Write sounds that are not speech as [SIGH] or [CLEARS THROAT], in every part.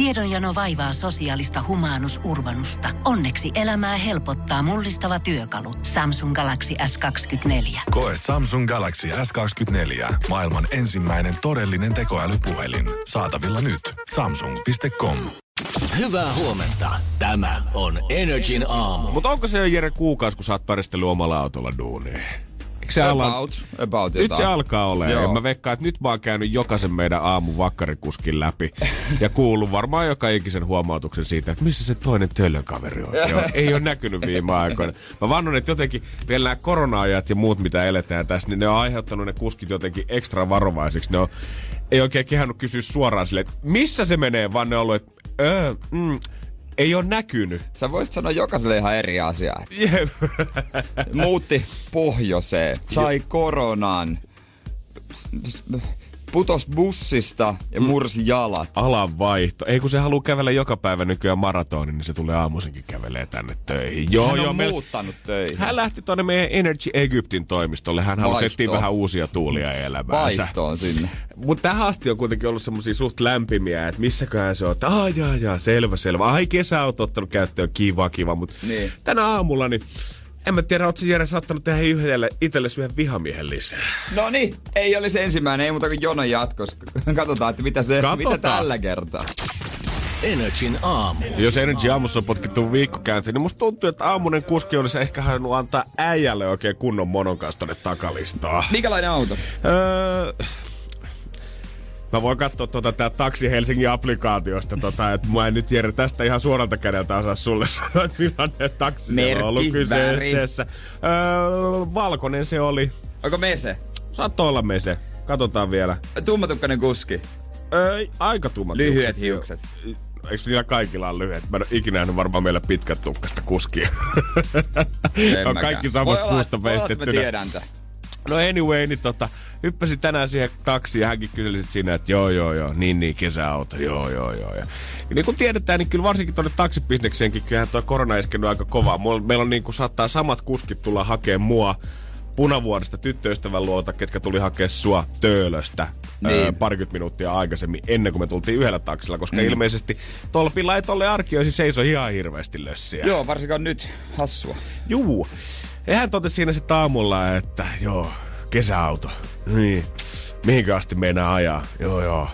Tiedonjano vaivaa sosiaalista humanus urbanusta. Onneksi elämää helpottaa mullistava työkalu. Samsung Galaxy S24. Koe Samsung Galaxy S24. Maailman ensimmäinen todellinen tekoälypuhelin. Saatavilla nyt. Samsung.com. Hyvää huomenta. Tämä on Energin aamu. Mutta onko se jo Jere kuukausi, kun sä oot omalla autolla duuniin? Eikö se ala... About, about Nyt jotain. se alkaa olemaan. Joo. Mä veikkaan, että nyt mä oon käynyt jokaisen meidän aamun vakkarikuskin läpi. ja kuullut varmaan joka ikisen huomautuksen siitä, että missä se toinen töllön kaveri on. Joo, ei ole näkynyt viime aikoina. Mä vannon, että jotenkin vielä nämä korona-ajat ja muut, mitä eletään tässä, niin ne on aiheuttanut ne kuskit jotenkin ekstra varovaisiksi. Ne on, ei oikein kehannut kysyä suoraan silleen, että missä se menee, vaan ne on ollut, että öö, mm, ei ole näkynyt. Sä voisit sanoa jokaiselle ihan eri asiaa. Jep. Muutti pohjoiseen, sai koronan, putos bussista ja mursi jalat. alanvaihto. Ei kun se haluaa kävellä joka päivä nykyään maratonin, niin se tulee aamuisinkin kävelee tänne töihin. Joo, Hän joo, on meillä- muuttanut töihin. Hän lähti tuonne meidän Energy Egyptin toimistolle. Hän halusi etsiä vähän uusia tuulia elämäänsä. Vaihtoon sinne. Mutta tähän asti on kuitenkin ollut semmosia suht lämpimiä, että missäköhän se on. Että aah, jaa, jaa, selvä, selvä. Ai, kesäauto ottanut käyttöön, kiva, kiva. Mutta Niin. tänä aamulla, niin en mä tiedä, ootko Jere saattanut tehdä yhdelle itsellesi yhden vihamiehen lisää. No niin, ei olisi ensimmäinen, ei muuta kuin jonon jatkos. Katsotaan, että mitä, se, Katsotaan. mitä tällä kertaa. Energin aamu. Jos Energy aamussa on potkittu viikkokäyntiin, niin musta tuntuu, että aamunen kuski olisi ehkä halunnut antaa äijälle oikein kunnon monon kanssa tonne takalistaa. Minkälainen auto? Öö, mä voin katsoa tuota tää Taksi Helsingin applikaatiosta, tota, että mä en nyt Jere tästä ihan suoralta kädeltä osaa sulle [LAUGHS] sanoa, että millainen taksi Merkki, on ollut kyseessä. Öö, valkoinen se oli. Onko mese? Saattoi olla mese. Katsotaan vielä. Tummatukkainen kuski. Öö, aika tummat Lyhyet hiukset. hiukset. Eikö niillä kaikilla on lyhyet? Mä en ole ikinä nähnyt varmaan meillä pitkät tukkasta kuskia. [LAUGHS] On mäkään. kaikki olla, puusta voi olla, että. Mä tiedän tän. No anyway, niin tota, hyppäsin tänään siihen taksiin ja hänkin kyseli sit siinä, että joo joo joo, niin niin, kesäauto, joo joo joo. Ja, niin kuin tiedetään, niin kyllä varsinkin tuonne taksibisnekseenkin, kyllähän tuo korona iskenyt aika kovaa. Meillä on niin kuin saattaa samat kuskit tulla hakemaan mua punavuodesta tyttöystävän luota, ketkä tuli hakea sua töölöstä niin. öö, parikymmentä minuuttia aikaisemmin ennen kuin me tultiin yhdellä taksilla, koska mm. ilmeisesti tolpilla ei tolle arkioisi seiso ihan hirveästi lössiä. Joo, varsinkaan nyt. Hassua. Juu. Ja hän totesi siinä sitten aamulla, että joo, kesäauto. Niin. Mihinkä asti meinaa ajaa? Joo, joo.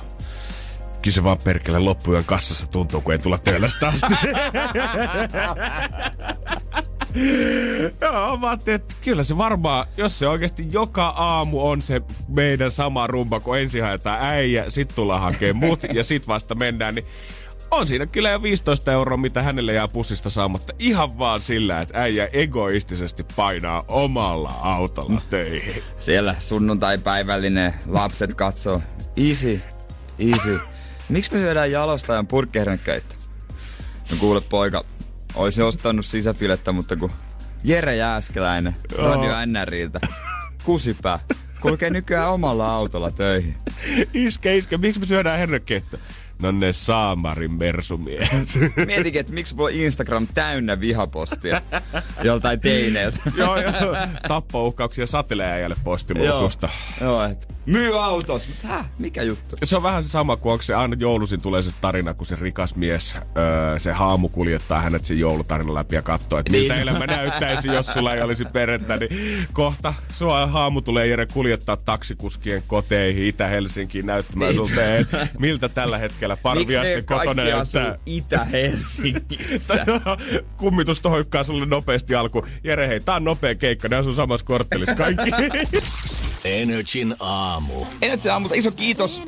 Kyllä se vaan perkele loppujen kassassa tuntuu, kun ei tulla töölöstä asti. [LAUGHS] Joo, mä että kyllä se varmaan, jos se oikeasti joka aamu on se meidän sama rumba, kun ensin haetaan äijä, sit tullaan hakemaan mut ja sit vasta mennään, niin on siinä kyllä jo 15 euroa, mitä hänelle jää pussista saamatta. Ihan vaan sillä, että äijä egoistisesti painaa omalla autolla töihin. Siellä sunnuntai-päivällinen, lapset katsoo. Easy, easy. Miksi me syödään jalostajan purkkehernekkeitä? No kuule poika, olisi ostanut sisäfilettä, mutta kun Jere Jääskeläinen, Radio NRiltä, kusipää, kulkee nykyään omalla autolla töihin. Iske, iske, miksi me syödään hernekettä? No ne saamarin mersumiehet. [LAUGHS] Mietinkin, että miksi mulla Instagram täynnä vihapostia joltain teineiltä. joo, joo. Tappouhkauksia satelee äijälle postiluukusta. Joo, et myy autos. Häh, mikä juttu? Se on vähän se sama kuin onko se aina joulusin tulee se tarina, kun se rikas mies, öö, se haamu kuljettaa hänet sen joulutarinan läpi ja katsoo, että miltä Niin. elämä näyttäisi, jos sulla ei olisi perhettä. Niin kohta sua haamu tulee Jere kuljettaa taksikuskien koteihin Itä-Helsinkiin näyttämään Niin. sulta, että miltä tällä hetkellä parviasten kotona näyttää. Itä-Helsingissä? [LAUGHS] Kummitus tohykkaa sulle nopeasti alku. Jere, hei, tää on nopea keikka, ne asuu samassa korttelissa kaikki. [LAUGHS] Energin aamu. Se aamulta iso kiitos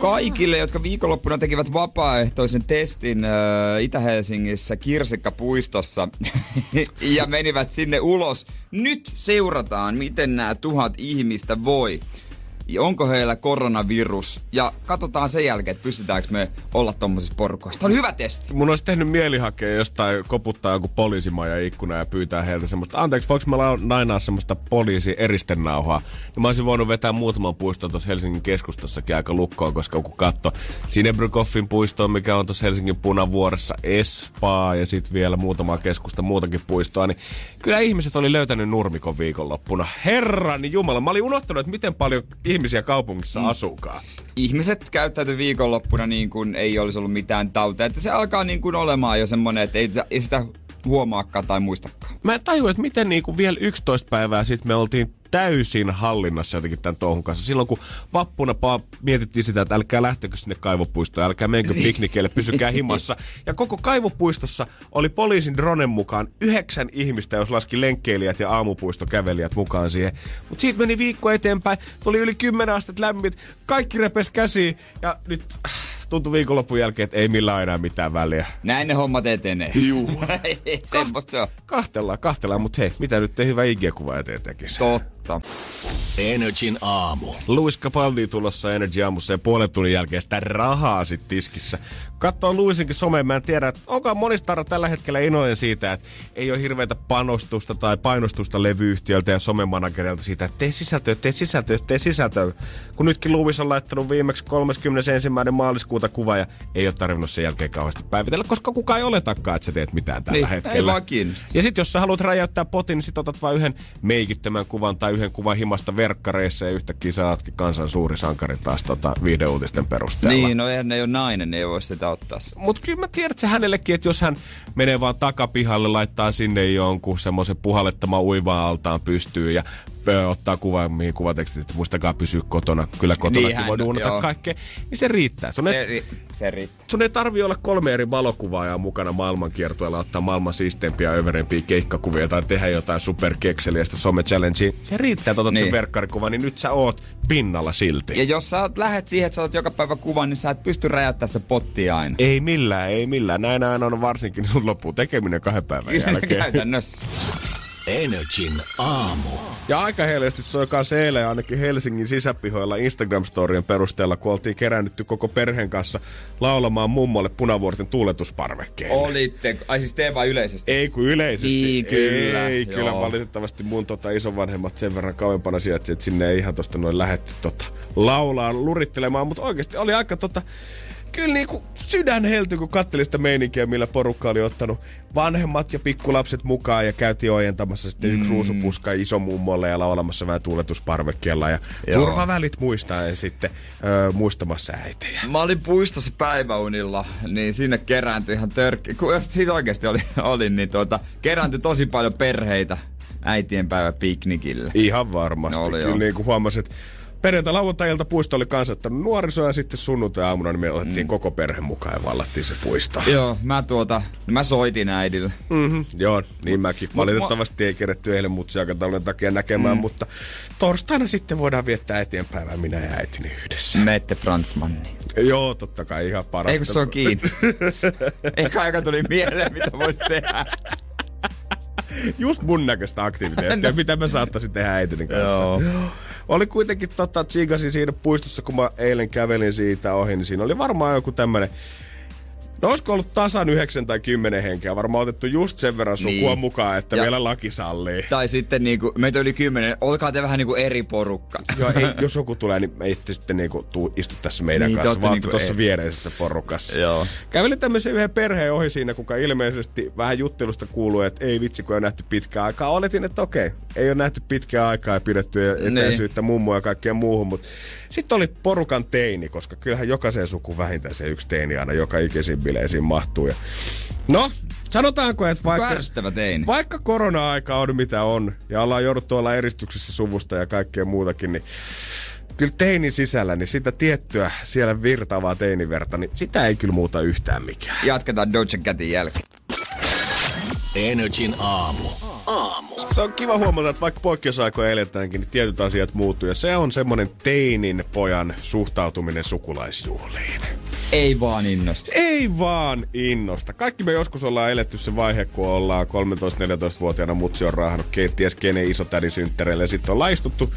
kaikille, jotka viikonloppuna tekivät vapaaehtoisen testin äh, Itä-Helsingissä Kirsikkapuistossa [LAUGHS] ja menivät sinne ulos. Nyt seurataan, miten nämä tuhat ihmistä voi. Ja onko heillä koronavirus? Ja katsotaan sen jälkeen, että pystytäänkö me olla tommosissa porukoissa. Tämä on hyvä testi. Mun olisi tehnyt mieli hakea jostain, koputtaa joku poliisimaja ikkuna ja pyytää heiltä semmoista, anteeksi, voiko mä nainaa semmoista poliisi eristennauhaa? Ja mä olisin voinut vetää muutaman puiston tuossa Helsingin keskustassakin aika lukkoon, koska kun katto Sinebrykoffin puistoon, mikä on tuossa Helsingin punavuoressa, Espaa ja sitten vielä muutama keskusta muutakin puistoa, niin kyllä ihmiset oli löytänyt nurmikon viikonloppuna. Herran Jumala, mä olin unohtanut, että miten paljon ihmiset ihmisiä kaupungissa mm. asuukaan. Ihmiset käyttäytyy viikonloppuna niin kuin ei olisi ollut mitään tautia. Että se alkaa niin kuin olemaan jo semmoinen, että ei, ei sitä huomaakaan tai muistakaan. Mä en tajua, että miten niinku vielä 11 päivää sitten me oltiin täysin hallinnassa jotenkin tämän touhun kanssa. Silloin kun vappuna pa- mietittiin sitä, että älkää lähtekö sinne kaivopuistoon, älkää menkö niin. piknikeille, pysykää himassa. Ja koko kaivopuistossa oli poliisin dronen mukaan yhdeksän ihmistä, jos laski lenkkeilijät ja aamupuistokävelijät mukaan siihen. Mutta siitä meni viikko eteenpäin, tuli yli 10 astetta lämmit, kaikki repes käsi ja nyt äh, tuntui viikonlopun jälkeen, että ei millään enää mitään väliä. Näin ne hommat etenee. Juu. [LAUGHS] Semmosta se on. Kahtellaan, kahtellaan, mutta hei, mitä nyt te hyvä IG-kuva eteen tekisi? Totta. Energin aamu. Louis Capaldi tulossa Energy aamussa ja puolen tunnin jälkeen sitä rahaa sit tiskissä. Katsoo Louisinkin someen, mä en tiedä, että onko monistarra tällä hetkellä iloinen siitä, että ei ole hirveätä panostusta tai painostusta levyyhtiöltä ja somemanagerilta siitä, että tee sisältöä, tee sisältöä, tee sisältöä. Kun nytkin Louis on laittanut viimeksi 31. maaliskuuta kuva ja ei ole tarvinnut sen jälkeen kauheasti päivitellä, koska kukaan ei oletakaan, että sä teet mitään tällä Niin, hetkellä. ei vaan kiinnosta. Ja sitten jos sä haluat räjäyttää potin, niin sit otat vain yhden meikittömän kuvan tai yhden kuvan himasta verkkareissa ja yhtäkkiä sä ootkin kansan suuri sankari taas tota viihdeuutisten perusteella. Niin, no eihän ne ei ole nainen, ne ei voi sitä ottaa. Mutta kyllä mä tiedän, että se hänellekin, että jos hän menee vaan takapihalle, laittaa sinne jonkun semmoisen puhallettamaan uivaa altaan pystyy ja ottaa kuva, mihin kuvatekstit, että muistakaa pysyä kotona. Kyllä kotonakin Niin voi duunata joo. kaikkea. Niin se riittää. Sun, Se, ei, ri- se riittää. sun ei tarvi olla kolme eri valokuvaajaa mukana maailmankiertueella, ottaa maailman siisteimpiä ja överempiä keikkakuvia tai tehdä jotain superkekseliästä some challengea. Se riittää, että otat niin. Sen verkkarikuvan, niin nyt sä oot pinnalla silti. Ja jos sä oot, lähet siihen, että sä oot joka päivä kuvan, niin sä et pysty räjäyttämään sitä pottia aina. Ei millään, ei millään. Näin aina on varsinkin, sun loppuu tekeminen kahden päivän jälkeen. Käytännössä. Energin aamu. Ja aika helposti soi kanssa eilen ainakin Helsingin sisäpihoilla Instagram-storien perusteella, kun oltiin kerännytty koko perheen kanssa laulamaan mummolle punavuorten tuuletusparvekkeelle. Olitte, ai siis tee vaan yleisesti. Ei kun yleisesti. Niin, kyllä, Ei, kyllä joo. valitettavasti mun tota, isovanhemmat sen verran kauempana sijaitsi, että sinne ei ihan tosta noin lähetty tota, laulaa, lurittelemaan, mutta oikeasti oli aika tota, kyllä niinku sydän heltyi, kun katteli sitä meininkiä, millä porukka oli ottanut vanhemmat ja pikkulapset mukaan ja käytiin ojentamassa sitten mm. ruusupuska isomummolle ja laulamassa vähän tuuletusparvekkeella ja Joo. turvavälit muistaen sitten ö, muistamassa äitejä. Mä olin puistossa päiväunilla, niin sinne kerääntyi ihan törkki. Kun siis oikeasti oli, [LAUGHS] olin, niin tuota, kerääntyi tosi paljon perheitä äitien päivä piknikille. Ihan varmasti. No oli Kyllä niin kuin huomasin, että perjantai lauantai puisto oli kanssa ottanut nuorisoa ja sitten sunnuntai aamuna niin me otettiin mm. koko perhe mukaan ja vallattiin se puisto. Joo, mä tuota, mä soitin äidille. Mm-hmm. Joo, niin mäkin. Valitettavasti ei keretty eilen mutsiaikataulun takia näkemään, mm. mutta torstaina sitten voidaan viettää äitienpäivää minä ja äitini yhdessä. Mette Fransmanni. Joo, totta kai ihan parasta. Eikö se on kiinni? [LAUGHS] Eikä aika tuli mieleen, mitä voisi tehdä. Just mun näköistä aktiviteettia, [LAUGHS] No. mitä mä saattaisin tehdä äitini kanssa. Joo. Oli kuitenkin tota, tsiikasin siinä puistossa, kun mä eilen kävelin siitä ohi, niin siinä oli varmaan joku tämmönen No olisiko ollut tasan 9 tai 10 henkeä, varmaan otettu just sen verran sukua Niin. mukaan, että Ja- vielä laki sallii. Tai sitten niinku, meitä oli kymmenen, olkaa te vähän niinku eri porukka. Joo, ei, [LAUGHS] jos joku tulee, niin me ette sitten niinku tuu, istu tässä meidän Niin, niin, kanssa, vaan niinku tuossa ei. viereisessä porukassa. Joo. Kävelin tämmöisen yhden perheen ohi siinä, kuka ilmeisesti vähän juttelusta kuuluu, että ei vitsi, kun ei ole nähty pitkään aikaa. Oletin, että okei, ei ole nähty pitkään aikaa ja pidetty etäisyyttä mummoa ja kaikkea muuhun, mutta sitten oli porukan teini, koska kyllähän jokaiseen suku vähintään se yksi teini aina joka ikisiin bileisiin mahtuu. Ja... No, sanotaanko, että vaikka... Vaikka korona-aika on mitä on, ja ollaan jouduttu olla eristyksissä suvusta ja kaikkea muutakin, niin kyllä teinin sisällä, niin sitä tiettyä siellä virtaavaa teiniverta, niin sitä ei kyllä muuta yhtään mikään. Jatketaan Doja Catin jälkeen. Energin aamu. Aamu. Se on kiva huomata, että vaikka poikkeusaikoja eletäänkin, niin tietyt asiat muuttuu. Ja se on semmonen teinin pojan suhtautuminen sukulaisjuhliin. Ei vaan innosta. Ei vaan innosta. Kaikki me joskus ollaan eletty se vaihe, kun ollaan 13-14-vuotiaana mutsi on raahannut keittiös kenen isotädin synttäreille. Ja sitten on laistuttu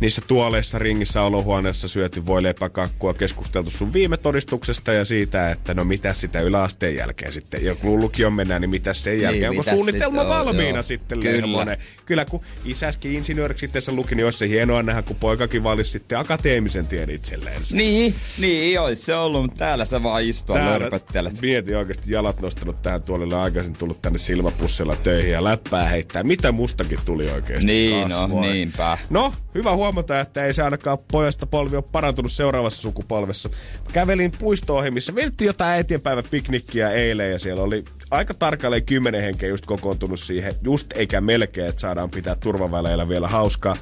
niissä tuoleissa ringissä olohuoneessa syöty voi lepäkakkua, keskusteltu sun viime todistuksesta ja siitä, että no mitä sitä yläasteen jälkeen sitten. Ja kun lukion mennään, niin mitä sen jälkeen. Onko mitäs suunnitelma sitten on? valmiina Joo. sitten Kyllä. Lehmonen? Kyllä kun isäskin insinööriksi itse luki, niin olisi se hienoa nähdä, kun poikakin valisi sitten akateemisen tien itselleen. Niin, niin, olisi se ollut, mutta täällä sä vaan istua lörpöttelet. Mieti oikeasti jalat nostanut tähän tuolille aikaisin tullut tänne silmäpussilla töihin ja läppää heittää. Mitä mustakin tuli oikeasti Niin, no, kasvoihin? niinpä. No, hyvä huomata, että ei se ainakaan pojasta polvi ole parantunut seuraavassa sukupolvessa. Kävelin puisto missä vietti jotain äitienpäivä piknikkiä eilen ja siellä oli aika tarkalleen kymmenen henkeä just kokoontunut siihen, just eikä melkein, että saadaan pitää turvaväleillä vielä hauskaa.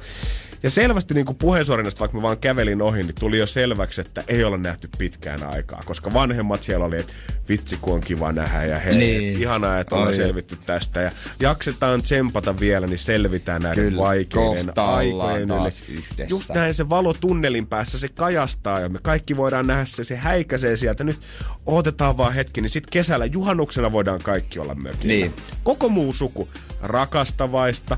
Ja selvästi niin puheensuorinnasta, vaikka mä vaan kävelin ohi, niin tuli jo selväksi, että ei ole nähty pitkään aikaa. Koska vanhemmat siellä oli, että vitsi kun on kiva nähdä ja hei, Niin. ihanaa, että ollaan selvitty tästä. Ja jaksetaan tsempata vielä, niin selvitään näiden Kyllä, vaikeiden aikojen yli. yhdessä. Just näin se valo tunnelin päässä, se kajastaa ja me kaikki voidaan nähdä se, se häikäisee sieltä. Nyt odotetaan vaan hetki, niin sitten kesällä juhannuksena voidaan kaikki olla mökillä. Niin. Koko muu suku, rakastavaista,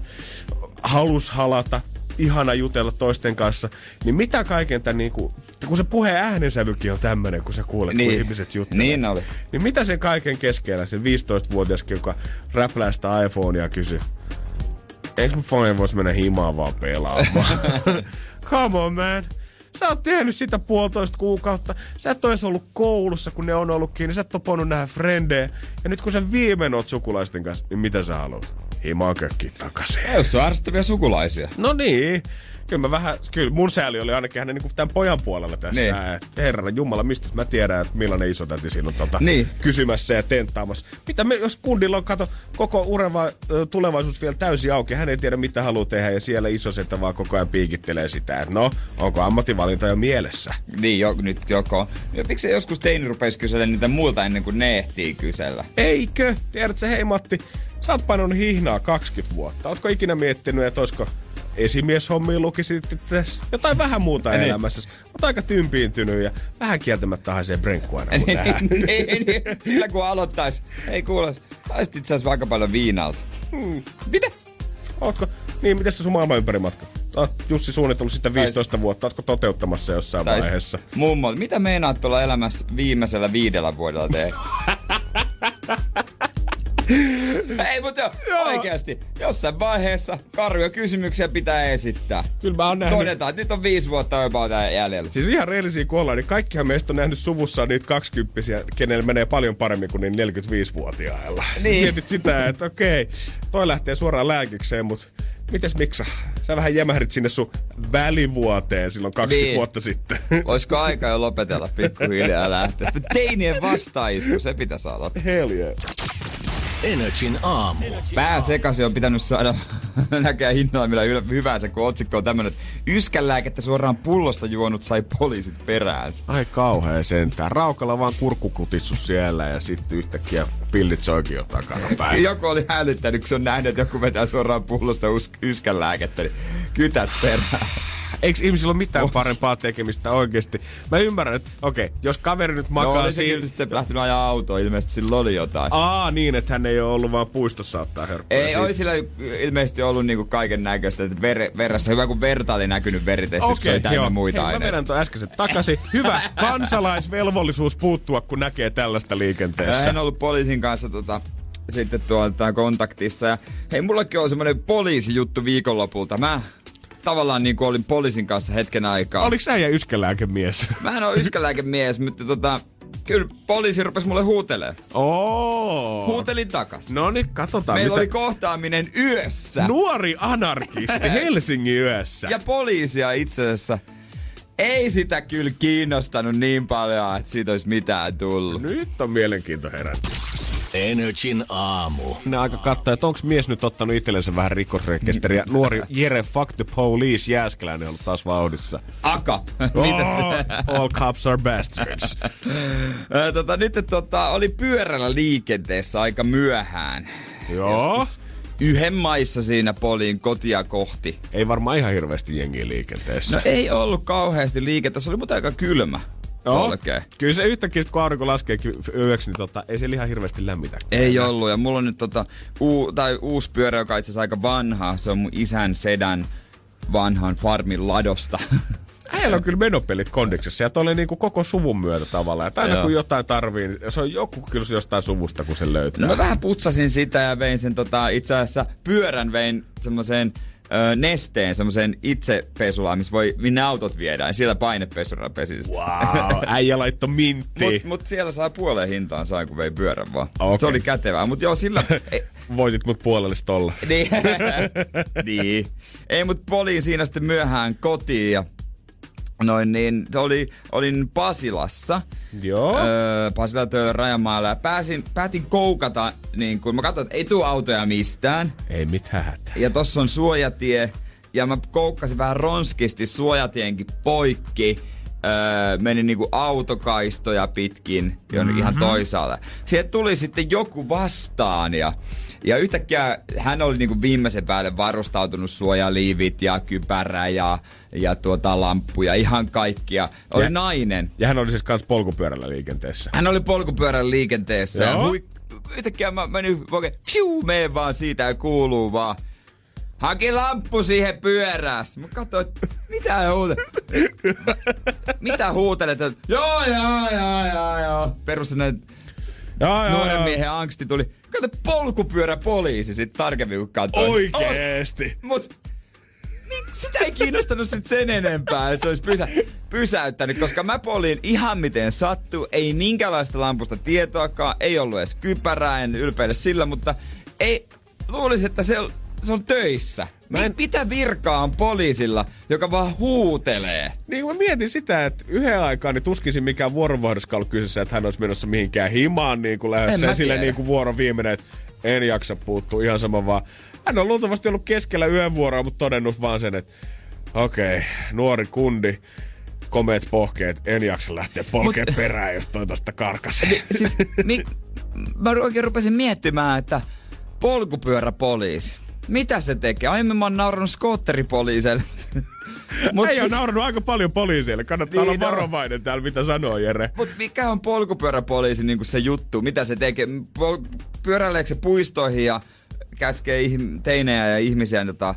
halus halata, ihana jutella toisten kanssa, niin mitä kaiken tämän niinku, kun se puheen äänensävykin on tämmöinen, kun sä kuulet, kun Niin. ihmiset juttelevat. Niin oli. Niin mitä sen kaiken keskellä, se 15-vuotiaskin, joka räplää sitä iPhonea kysyy, eikö mun phone vois mennä himaan vaan pelaamaan? [LAUGHS] Come on man. Sä oot tehnyt sitä puolitoista kuukautta. Sä et ois ollut koulussa, kun ne on ollut kiinni. Sä et ole voinut nähdä frendejä. Ja nyt kun sä viimein oot sukulaisten kanssa, niin mitä sä haluat? Himaan kökkiin takaisin. Ja Jos on ärsyttäviä sukulaisia. No niin. Kyllä mä vähän, kyllä mun sääli oli ainakin hänen niin tämän pojan puolella tässä. Niin. Että herra Jumala, mistä mä tiedän, että millainen isotäti siinä on tota, Niin. kysymässä ja tenttaamassa. Mitä me, jos kundilla on, kato, koko ureva, tulevaisuus vielä täysin auki, hän ei tiedä mitä haluaa tehdä ja siellä isosetä vaan koko ajan piikittelee sitä, että no, onko ammattivalinta jo mielessä? Niin, jo, nyt joko. Ja miksi joskus teini rupesi kysellä niitä muilta ennen kuin ne ehtii kysellä? Eikö? Tiedätkö, hei Matti, sä oot painanut hihnaa 20 vuotta. Ootko ikinä miettinyt, että olisiko esimieshommia lukisit tässä jotain vähän muuta Niin. elämässä. Oot aika tympiintynyt ja vähän kieltämättä haisee brenkku aina tähän. [LAUGHS] niin, niin, sillä kun aloittais. Ei kuule, taisit itse asiassa aika paljon viinalta. Hmm. Mitä? Ootko? Niin, miten se sun maailman ympäri matka? Oot Jussi suunnitellut sitä 15 vuotta. Ootko toteuttamassa jossain Tai vaiheessa? Mummo, mitä meinaat tuolla elämässä viimeisellä viidellä vuodella tehdä? [LAUGHS] [LAUGHS] Ei, mutta jo, Joo. oikeasti, jossain vaiheessa karjuja kysymyksiä pitää esittää. Kyllä mä oon nähnyt. Todetaan, että nyt on viisi vuotta jopa jäljellä. Siis ihan reellisiä kun ollaan, niin kaikkihan meistä on nähnyt suvussa niitä 20 kenellä menee paljon paremmin kuin niin 45-vuotiailla. Niin. Mietit sitä, että okei, toi lähtee suoraan lääkikseen, mutta mites miksa? Sä vähän jämähdit sinne sun välivuoteen silloin 20 Niin. vuotta sitten. Olisiko aika jo lopetella pikkuhiljaa ja lähteä? Teinien vastaisku, se pitäisi olla. Hell yeah. Energin aamu. Pää sekaisin on pitänyt saada [LAUGHS] näköjään hinnalla millä hyvänsä, kun otsikko on tämmönen, että yskänlääkettä suoraan pullosta juonut sai poliisit peräänsä. Ai kauhea sentään. Raukalla vaan kurkkukutissu siellä ja sitten yhtäkkiä pillit soikin jo takana päin. [LAUGHS] Joku oli hälyttänyt, kun se on nähnyt, että joku vetää suoraan pullosta yskänlääkettä, niin kytät perään. Eikö ihmisillä ole mitään parempaa tekemistä oikeesti? Mä ymmärrän, että okei, jos kaveri nyt No makaa oli se siinä... sitten lähtenyt ajaa autoa, ilmeisesti sillä oli jotain. Aa, niin, että hän ei ole ollut vaan puistossa ottaa hörppöä. Ei, siitä. oli sillä ilmeisesti ollut niinku kaiken näköistä, että ver, verrassa hyvä kun verta oli näkynyt veritestissä, kun se oli täynnä muita Hei, mä aineita. vedän tuon äskeisen takaisin. Hyvä kansalaisvelvollisuus puuttua, kun näkee tällaista liikenteessä. Hän on ollut poliisin kanssa tota, sitten tuolta kontaktissa. Ja hei, mullakin on semmoinen poliisijuttu viikonlopulta. Mä tavallaan niin kuin olin poliisin kanssa hetken aikaa. Oliko sä ja yskälääkemies? Mä en ole yskälääkemies, mutta tota, kyllä poliisi rupesi mulle huutelee. Oo. Huutelin takas. No niin, katsotaan. Meillä mitä... oli kohtaaminen yössä. Nuori anarkisti [LAUGHS] Helsingin yössä. Ja poliisia itse asiassa ei sitä kyllä kiinnostanut niin paljon, että siitä olisi mitään tullut. Nyt on mielenkiinto herännyt. Energin aamu. Ne aika katsoa, että onko mies nyt ottanut itsellensä vähän rikosrekisteriä. Nuori Jere Fuck the Police Jääskeläinen on ollut taas vauhdissa. Akap. [LAUGHS] Oh, all cops are bastards. [LAUGHS] Tota, nyt tota, oli pyörällä liikenteessä aika myöhään. Joo. Yhden maissa siinä poliin kotia kohti. Ei varmaan ihan hirveästi jengiä liikenteessä. No ei ollut kauheasti liikettä, se oli muuten aika kylmä. Polkee. Kyllä se yhtäkkiä, kun aurinko laskee yöksi, niin tota, ei se ihan hirveästi lämmitä. Ei ollut, ja mulla on nyt tota, uu, tai uusi pyörä, joka itse asiassa aika vanha. Se on mun isän sedän vanhan farmin ladosta. [LAUGHS] Äijällä on kyllä menopelit kondiksessa ja oli niinku koko suvun myötä tavallaan. Että aina Joo. kun jotain tarvii, niin se on joku kyllä jostain suvusta, kun se löytää. No mä vähän putsasin sitä ja vein sen tota, itse asiassa pyörän vein semmoiseen ö, nesteen semmoisen itsepesulaan, missä voi, minne autot viedään. Siellä painepesurilla pesi sitä. Wow, [LAUGHS] äijä laitto mintti. Mut, mut siellä saa puoleen hintaan sai, kun vei pyörän vaan. Okei. Se oli kätevää. Mut joo, sillä... ei, [LAUGHS] Voitit mut puolellista tolla. niin. [LAUGHS] niin. Ei, mut poliin siinä sitten myöhään kotiin ja Noin niin, se oli, olin Pasilassa. Joo. Öö, Pasila töillä Rajamaalla ja pääsin, päätin koukata, niin kun mä katsoin, että ei tule autoja mistään. Ei mitään hätää. Ja tossa on suojatie. Ja mä koukkasin vähän ronskisti suojatienkin poikki. Öö, menin niinku autokaistoja pitkin Mhm. ihan toisaalle. Sieltä tuli sitten joku vastaan ja, ja yhtäkkiä hän oli niinku viimeisen päälle varustautunut suojaliivit ja kypärä ja, ja tuota lamppuja, ihan kaikkia. Oli Ja- nainen. Ja hän oli siis kans polkupyörällä liikenteessä. Hän oli polkupyörän liikenteessä ja Joo. hui, yhtäkkiä mä menin oikein, fiu, meen vaan siitä ja kuuluu vaan. Haki lamppu siihen pyörään. Sitten Mä katsoin, mitä hän huutelee. [LAUGHS] mitä huutelet? Joo, joo, joo, joo, joo. Perus Joo, nuoren miehen angsti tuli. Kato, polkupyörä poliisi sit tarkemmin kun katsoin. Oikeesti. Mut niin, sitä ei kiinnostanut sit sen enempää, että se olisi pysä, pysäyttänyt, koska mä polin ihan miten sattuu, ei minkälaista lampusta tietoakaan, ei ollut edes kypärää, en ylpeile sillä, mutta ei, luulisin, että se on, se on töissä. Mä en... Mitä virkaa on poliisilla, joka vaan huutelee? Niin mä mietin sitä, että yhden aikaa niin tuskisin mikään vuorovaihdoska ollut kyseessä, että hän olisi menossa mihinkään himaan niin kuin lähdössä. sille niin kuin vuoron viimeinen, että en jaksa puuttua ihan sama vaan. Hän on luultavasti ollut keskellä yövuoroa, mutta todennut vaan sen, että okei, okay, nuori kundi, komeet pohkeet, en jaksa lähteä polkeen Mut- perään, jos toi tosta karkas. Siis, mi, mä oikein rupesin miettimään, että polkupyöräpoliisi, mitä se tekee? Aiemmin mä oon naurannut skootteripoliiselle. Mut, [LAUGHS] Ei ole naurannut aika paljon poliiseille. Kannattaa Niin olla varovainen täällä, mitä sanoo Jere. Mut mikä on polkupyöräpoliisi niin se juttu? Mitä se tekee? Pol- pyöräileekö se puistoihin ja käskee teinejä ja ihmisiä jota,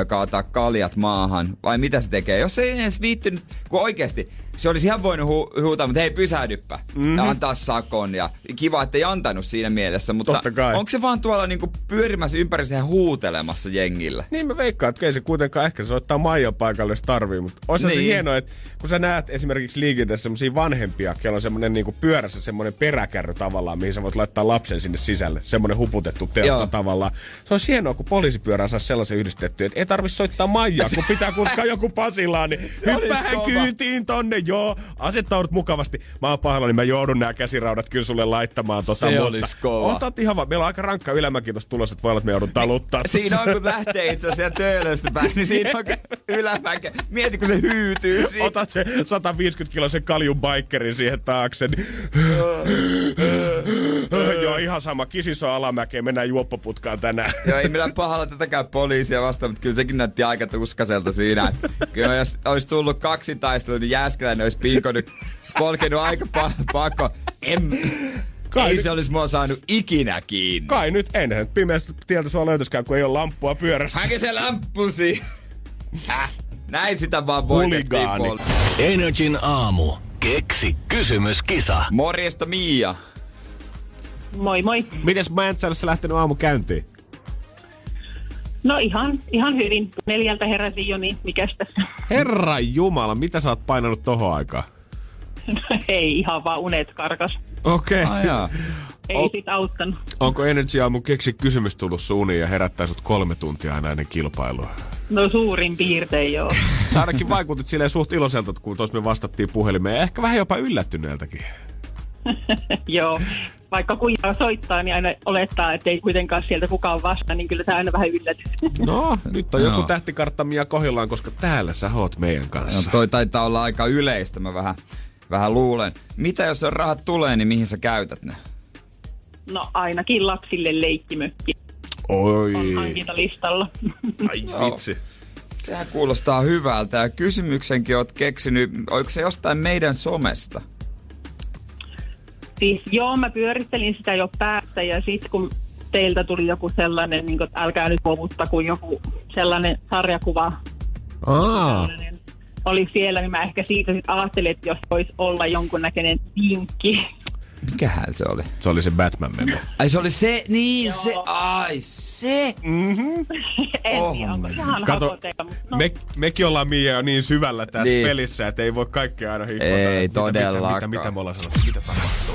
ö, kaataa kaljat maahan? Vai mitä se tekee? Jos ei edes viittinyt, kun oikeasti se olisi ihan voinut hu- huutaa, mutta hei pysähdyppä mm-hmm. ja antaa sakon. Ja kiva, että ei antanut siinä mielessä, mutta onko se vaan tuolla niinku pyörimässä ympäri ja huutelemassa jengillä? Niin mä veikkaan, että ei se kuitenkaan ehkä soittaa Maijan paikalle, jos tarvii, mutta olisi niin. se hienoa, että kun sä näet esimerkiksi liikenteessä semmosia vanhempia, kello on semmonen niinku pyörässä semmonen peräkärry tavallaan, mihin sä voit laittaa lapsen sinne sisälle, semmonen huputettu teltta Joo. tavallaan. Se olisi hienoa, kun poliisipyörä saa sellaisen yhdistettyä, että ei tarvi soittaa Maijaa, kun pitää kuskaa [LAUGHS] joku Pasilaan, niin hyppäähän kyytiin tonne, joo, asettaudut mukavasti. Mä oon pahalla, niin mä joudun nämä käsiraudat kyllä sulle laittamaan tota, Se olis kova. Otat ihan vaan, meillä on aika rankka ylämäki tuossa tulossa, että voi olla, että me joudun taluttaa. Siinä on, kun lähtee itse asiassa töölöstä päin, niin siinä on [LAUGHS] ylämäkä. Mieti, kun se hyytyy siinä. Otat se 150 kilosen kaljun bikerin siihen taakse. Niin... [LAUGHS] Joo, ihan sama. Kisiso alamäkeen. Mennään juoppoputkaan tänään. [LAUGHS] Joo, ei millään pahalla tätäkään poliisia vastaan, mutta kyllä sekin näytti aika tuskaselta siinä. Kyllä jos olisi tullut kaksi taistelua, niin Jääskeläinen olisi pinkonut, polkenut aika pa- pakko. En, Kai ei nyt- se olisi mua saanut ikinä kiinni. Kai nyt enhän. Pimeästä tieltä sua löytäskään, kun ei ole lamppua pyörässä. Hänkin se lamppusi. Häh? Näin sitä vaan voitettiin puolella. Energin aamu. Keksi kysymyskisa. Morjesta Mia. Moi moi. Mites Mäntsälässä lähtenyt aamu käyntiin? No ihan, ihan hyvin. Neljältä heräsin jo, niin mikäs tässä? Herra Jumala, mitä sä oot painanut tohon aikaan? Ei, ihan vaan unet karkas. Okei. Okay. Ah. Ei O- sit auttanut. Onko Energy aamu keksi kysymys tullut sun uniin ja herättää sut kolme tuntia aina ennen kilpailua? No suurin piirtein joo. Sä ainakin vaikutit silleen suht iloiselta, kun tuossa me vastattiin puhelimeen. ja Ehkä vähän jopa yllättyneeltäkin. [LAUGHS] joo. Vaikka kuinka soittaa, niin aina olettaa, että ei kuitenkaan sieltä kukaan vastaa, niin kyllä tämä aina vähän yllätys. [LAUGHS] No, nyt on Joo. joku tähtikarttamia kohillaan, koska täällä sä oot meidän No, kanssa. toi taitaa olla aika yleistä, mä vähän, vähän luulen. Mitä jos on rahat tulee, niin mihin sä käytät ne? No ainakin lapsille leikkimökki Oi. on hankintalistalla. [LAUGHS] Ai vitsi. Sehän kuulostaa hyvältä ja kysymyksenkin oot keksinyt, oliko se jostain meidän somesta? Siis joo, mä pyörittelin sitä jo päästä ja sitten kun teiltä tuli joku sellainen, niin kuin, että älkää nyt luovutta, kun joku sellainen sarjakuva Aa. sellainen oli siellä, niin mä ehkä siitä sitten ajattelin, että jos voisi olla jonkunnäköinen vinkki. Mikähän se oli? Se oli se Batman-memo. Ai se oli se, niin se, ai se. [LAUGHS] En Oh, tiedä, onko ihan Kato, hakoteilla, no, me, mekin ollaan Mia jo niin syvällä tässä Niin. niin. pelissä, että ei voi kaikkea aina hihkota. Ei Mitä- todellakaan. Mitä, mitä, mitä me ollaan sanottu? Mitä tapahtuu?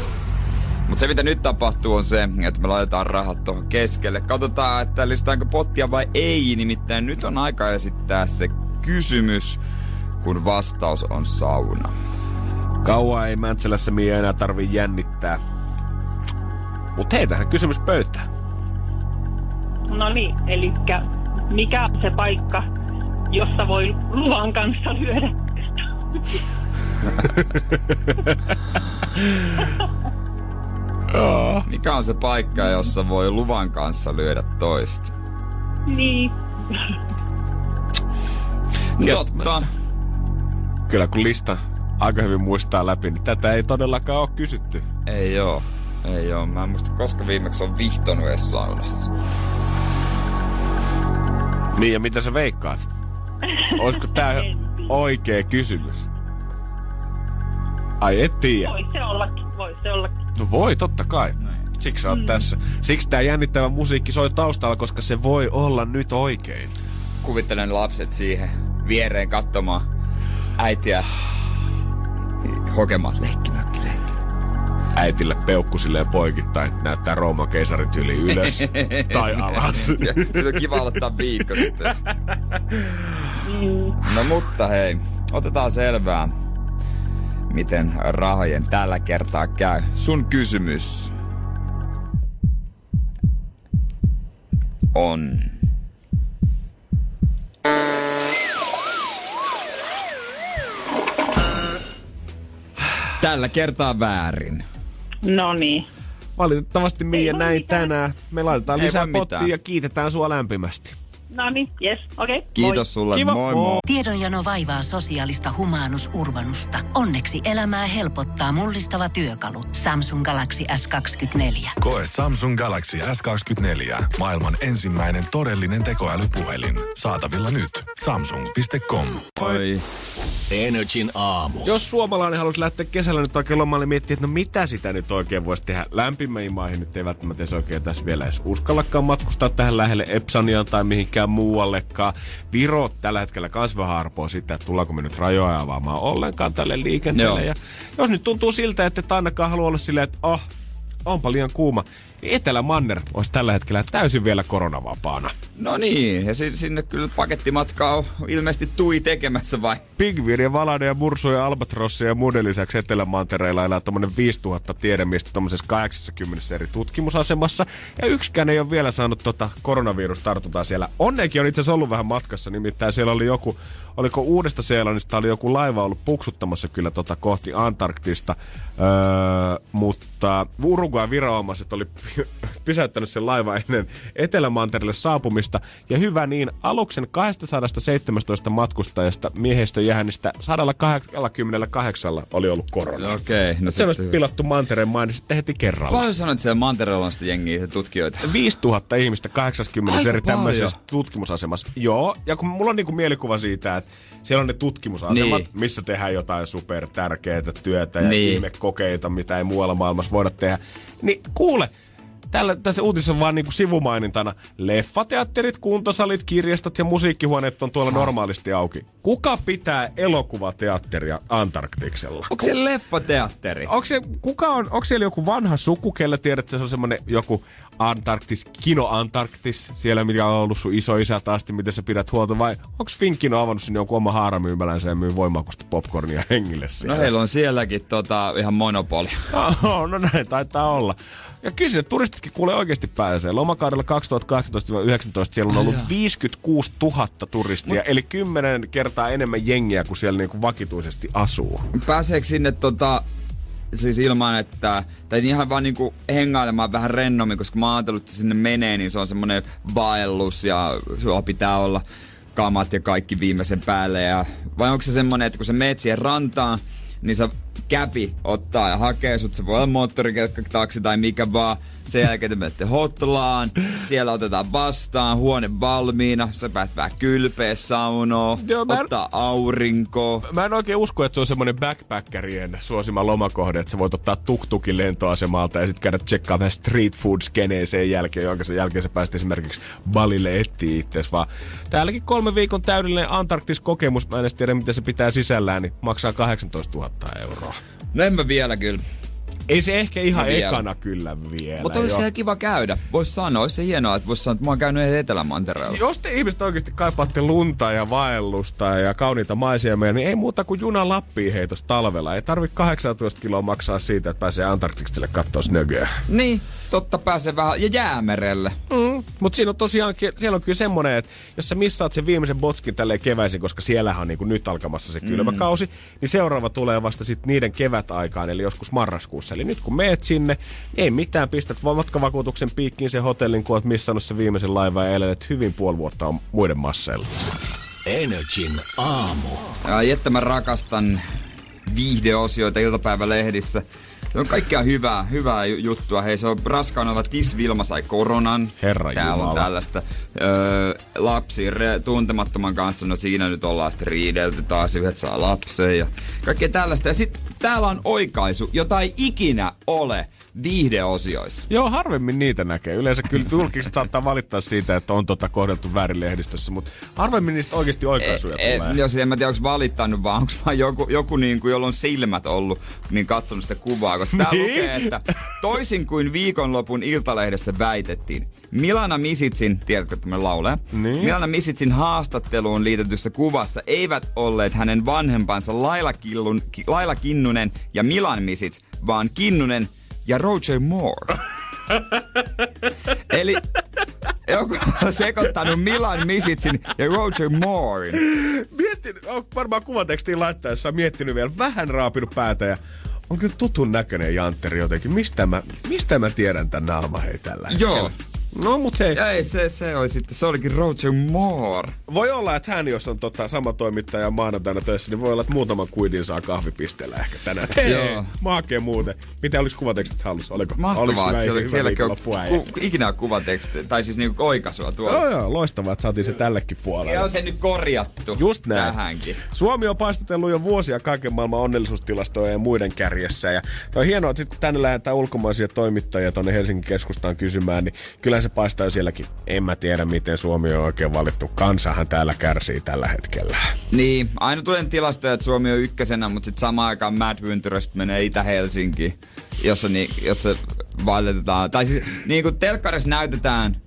Mutta se mitä nyt tapahtuu on se, että me laitetaan rahat tuohon keskelle. Katsotaan, että listaanko pottia vai ei. Nimittäin nyt on aika esittää se kysymys, kun vastaus on sauna. Kauan ei Mäntsälässä Mia enää tarvii jännittää. Mut hei, tähän kysymys pöytään. no niin, eli mikä on se paikka, jossa voi luvan kanssa lyödä [LAUGHS] [LAUGHS] Mikä on se paikka, jossa voi luvan kanssa lyödä toista? Niin, Totta. Kyllä kun lista aika hyvin muistaa läpi, niin tätä ei todellakaan ole kysytty. Ei oo. Ei oo. Mä en muista, koska viimeksi on vihtonut edes saunassa. Niin ja mitä sä veikkaat? Olisiko tää [LAUGHS] oikea kysymys? Ai et tiedä. voi se ollakin, voi se ollakin. No voi, totta kai. Siksi sä oot tässä. Siksi tää jännittävä musiikki soi taustalla, koska se voi olla nyt oikein. Kuvittelen lapset siihen viereen katsomaan äitiä hokemaan leikkimökki leikki. Äitille peukku silleen poikittain näyttää Rooman keisarin tyyli ylös [LAUGHS] tai alas. [LAUGHS] Sitten on kiva aloittaa viikko sitten. No mutta hei, otetaan selvää, miten rahojen tällä kertaa käy. Sun kysymys on... Tällä kertaa väärin. No niin. Valitettavasti Mia näin mitään. tänään. Me laitetaan Ei lisää pottia ja kiitetään sua lämpimästi. No niin, yes, okei. Okay. Kiitos sulle, Kiva. moi Moi. moi. Tiedonjano vaivaa sosiaalista humanus urbanusta. Onneksi elämää helpottaa mullistava työkalu. Samsung Galaxy S24. Koe Samsung Galaxy S24. Maailman ensimmäinen todellinen tekoälypuhelin. Saatavilla nyt. Samsung.com. Oi. Energin aamu. Jos suomalainen haluaisi lähteä kesällä nyt oikein lomalle niin miettiä, että no mitä sitä nyt oikein voisi tehdä. Lämpimiin maihin nyt ei välttämättä edes oikein tässä vielä edes uskallakaan matkustaa tähän lähelle Epsaniaan tai mihinkään muuallekaan. Viro tällä hetkellä kans vähän arpoo sitä, että tullaanko me nyt rajoja avaamaan ollenkaan tälle liikenteelle. Joo. Ja jos nyt tuntuu siltä, että et ainakaan halua olla silleen, että oh, onpa liian kuuma, Etelä-Manner olisi tällä hetkellä täysin vielä koronavapaana. No niin, ja si- sinne kyllä pakettimatkaa on ilmeisesti tui tekemässä vai? Pingviinien, valadeja, mursuja, albatrossia ja muiden lisäksi Etelämantereilla elää tommonen 5000 tiedemiestä tommosessa 80 eri tutkimusasemassa. Ja yksikään ei ole vielä saanut tota koronavirustartuntaa siellä. Onnekin on itse asiassa ollut vähän matkassa, nimittäin siellä oli joku, oliko Uudesta Seelannista oli joku laiva ollut puksuttamassa kyllä tota kohti Antarktista. Öö, mutta Uruguay viranomaiset oli py- pysäyttänyt sen laiva ennen Etelämantereelle saapumista. Ja hyvä niin, aluksen 217 matkustajasta miehistön jähänistä 188 oli ollut korona. Okei, no Se olisi pilattu mantereen main sitten heti kerralla. Paljon sanoit, että siellä mantereella on sitä jengiä, tutkijoita. 5000 ihmistä 80 Aika eri tämmöisessä tutkimusasemassa. Joo, ja kun mulla on niinku mielikuva siitä, että siellä on ne tutkimusasemat, Niin. missä tehdään jotain super tärkeää työtä ja Niin. ihmekokeita, mitä ei muualla maailmassa voida tehdä. Niin kuule, Tällä, tässä uutisessa on vaan niinku sivumainintana. Leffateatterit, kuntosalit, kirjastot ja musiikkihuoneet on tuolla normaalisti auki. Kuka pitää elokuvateatteria Antarktiksella? Onko se leffateatteri? Onko, se, kuka on, onko siellä joku vanha suku, kellä tiedät, että se on semmonen joku Antarktis, Kino Antarktis, siellä mikä on ollut sun iso isä asti, miten sä pidät huolta, vai onko Finkino avannut sinne jonkun oma haaramyymälänsä ja myy voimakusta popcornia hengille No siellä? heillä on sielläkin tota, ihan monopoli. [LAUGHS] Oh, no näin taitaa olla. Ja kyllä turistitkin kuule oikeasti pääsee. Lomakaudella 2018-2019 siellä on ollut 56 000 turistia, Mut... eli 10 kertaa enemmän jengiä kuin siellä niinku vakituisesti asuu. Pääseekö sinne tota, siis ilman, että, tai ihan vaan niinku hengailemaan vähän rennommin, koska mä oon ajatellut, että sinne menee, niin se on semmonen vaellus ja sulla pitää olla kamat ja kaikki viimeisen päälle. Ja, vai onko se semmonen, että kun sä meet siihen rantaan, niin sä käpi ottaa ja hakee sut. Se voi olla moottorikelkka, taksi tai mikä vaan. Sen jälkeen te menette hotlaan, siellä otetaan vastaan, huone valmiina, sä pääst vähän kylpeä saunoa, Joo, mä en- ottaa aurinko. Mä en oikein usko, että se on semmoinen backpackerien suosima lomakohde, että sä voit ottaa tuktukin lentoasemalta ja sitten käydä tsekkaa vähän street food skeneen sen jälkeen, jonka sen jälkeen sä pääsit esimerkiksi Balille etsiä itses, vaan täälläkin kolme viikon täydellinen Antarktis-kokemus, mä en edes tiedä mitä se pitää sisällään, niin maksaa 18 000 euroa. No en mä vielä kyllä. Ei se ehkä ihan vielä. ekana kyllä vielä. Mutta olisi siellä kiva käydä. Vois sanoa, olisi se hienoa, että vois sanoa, että mä oon käynyt Etelämantereella. Jos te ihmiset oikeasti kaipaatte lunta ja vaellusta ja kauniita maisemia, niin ei muuta kuin juna Lappiin heitos talvella. Ei tarvi 18 kiloa maksaa siitä, että pääsee Antarktikselle katsoa snögöä. Niin, totta pääsee vähän. Ja jäämerelle. Mm. Mutta siinä on tosiaan, siellä on kyllä semmonen, että jos sä missaat sen viimeisen botskin tälleen keväisin, koska siellähän on niin nyt alkamassa se kylmä kausi, niin seuraava tulee vasta sitten niiden kevätaikaan, eli joskus marraskuussa. Eli nyt kun meet sinne, niin ei mitään, pistät vaan matkavakuutuksen piikkiin sen hotellin, kun oot missannut sen viimeisen laivan ja elelet hyvin puoli vuotta on muiden masseilla. Energin aamu. Ja Jettä mä rakastan viihdeosioita iltapäivälehdissä. Se on kaikkea hyvää, hyvää ju- juttua. Hei, se on raskaanova Tis Vilma sai koronan. Herra Täällä on Jumala. tällaista. Öö, lapsi re, tuntemattoman kanssa, no siinä nyt ollaan sitten riidelty taas, yhdet saa lapsen ja kaikkea tällaista. Ja sitten täällä on oikaisu, jota ei ikinä ole viihdeosioissa. Joo, harvemmin niitä näkee. Yleensä kyllä julkiset saattaa valittaa siitä, että on tota kohdeltu väärin lehdistössä, mutta harvemmin niistä oikeasti oikaisuja E, tulee. jos en mä tiedä, onko valittanut, vaan onko vaan joku, joku niin kuin, jolla on silmät ollut, niin katsonut sitä kuvaa. Koska tää Niin? lukee, että toisin kuin viikonlopun iltalehdessä väitettiin, Milana Misitsin, tiedätkö tämmöinen laulee? Niin. Milana Misitsin haastatteluun liitetyssä kuvassa eivät olleet hänen vanhempansa Laila, Killun, Ki- Laila Kinnunen ja Milan Misits, vaan Kinnunen ja Roger Moore. [LAUGHS] Eli joku on sekoittanut Milan Misitsin ja Roger Moorein. Mietin, on varmaan kuvatekstiin laittaessa miettinyt vielä, vähän raapinut päätä ja on kyllä tutun näköinen Jantteri jotenkin. Mistä mä, mistä mä tiedän tän naama hei tällä Joo. No mut hei, Ja ei, se, se oli sitten, se olikin Roger Moore. voi olla, että hän jos on tota, sama toimittaja maanantaina töissä, niin voi olla, että muutaman kuitin saa kahvipisteellä ehkä tänään. Hei, Joo. mä hakeen muuten. Mitä olisi kuvatekstit hallussa? Oliko, oliko Mahtavaa, hyvä- että siellä, sielläkin on ku, ikinä kuvateksti, tai siis niinku oikaisua tuolla. Joo, joo, loistavaa, että saatiin se tällekin puolelle. Ja on se nyt korjattu Just näin. tähänkin. Suomi on paistatellut jo vuosia kaiken maailman onnellisuustilastojen ja muiden kärjessä. Ja on hienoa, että sit kun tänne lähdetään ulkomaisia toimittajia tuonne Helsingin keskustaan kysymään, niin kyllä se paistaa jo sielläkin. En mä tiedä, miten Suomi on oikein valittu. Kansahan täällä kärsii tällä hetkellä. Niin, aina tulee tilastoja, että Suomi on ykkösenä, mutta sitten samaan aikaan Mad Winterest menee Itä-Helsinki, jossa, ni, jossa valitetaan. Tai siis niin kuin telkkarissa näytetään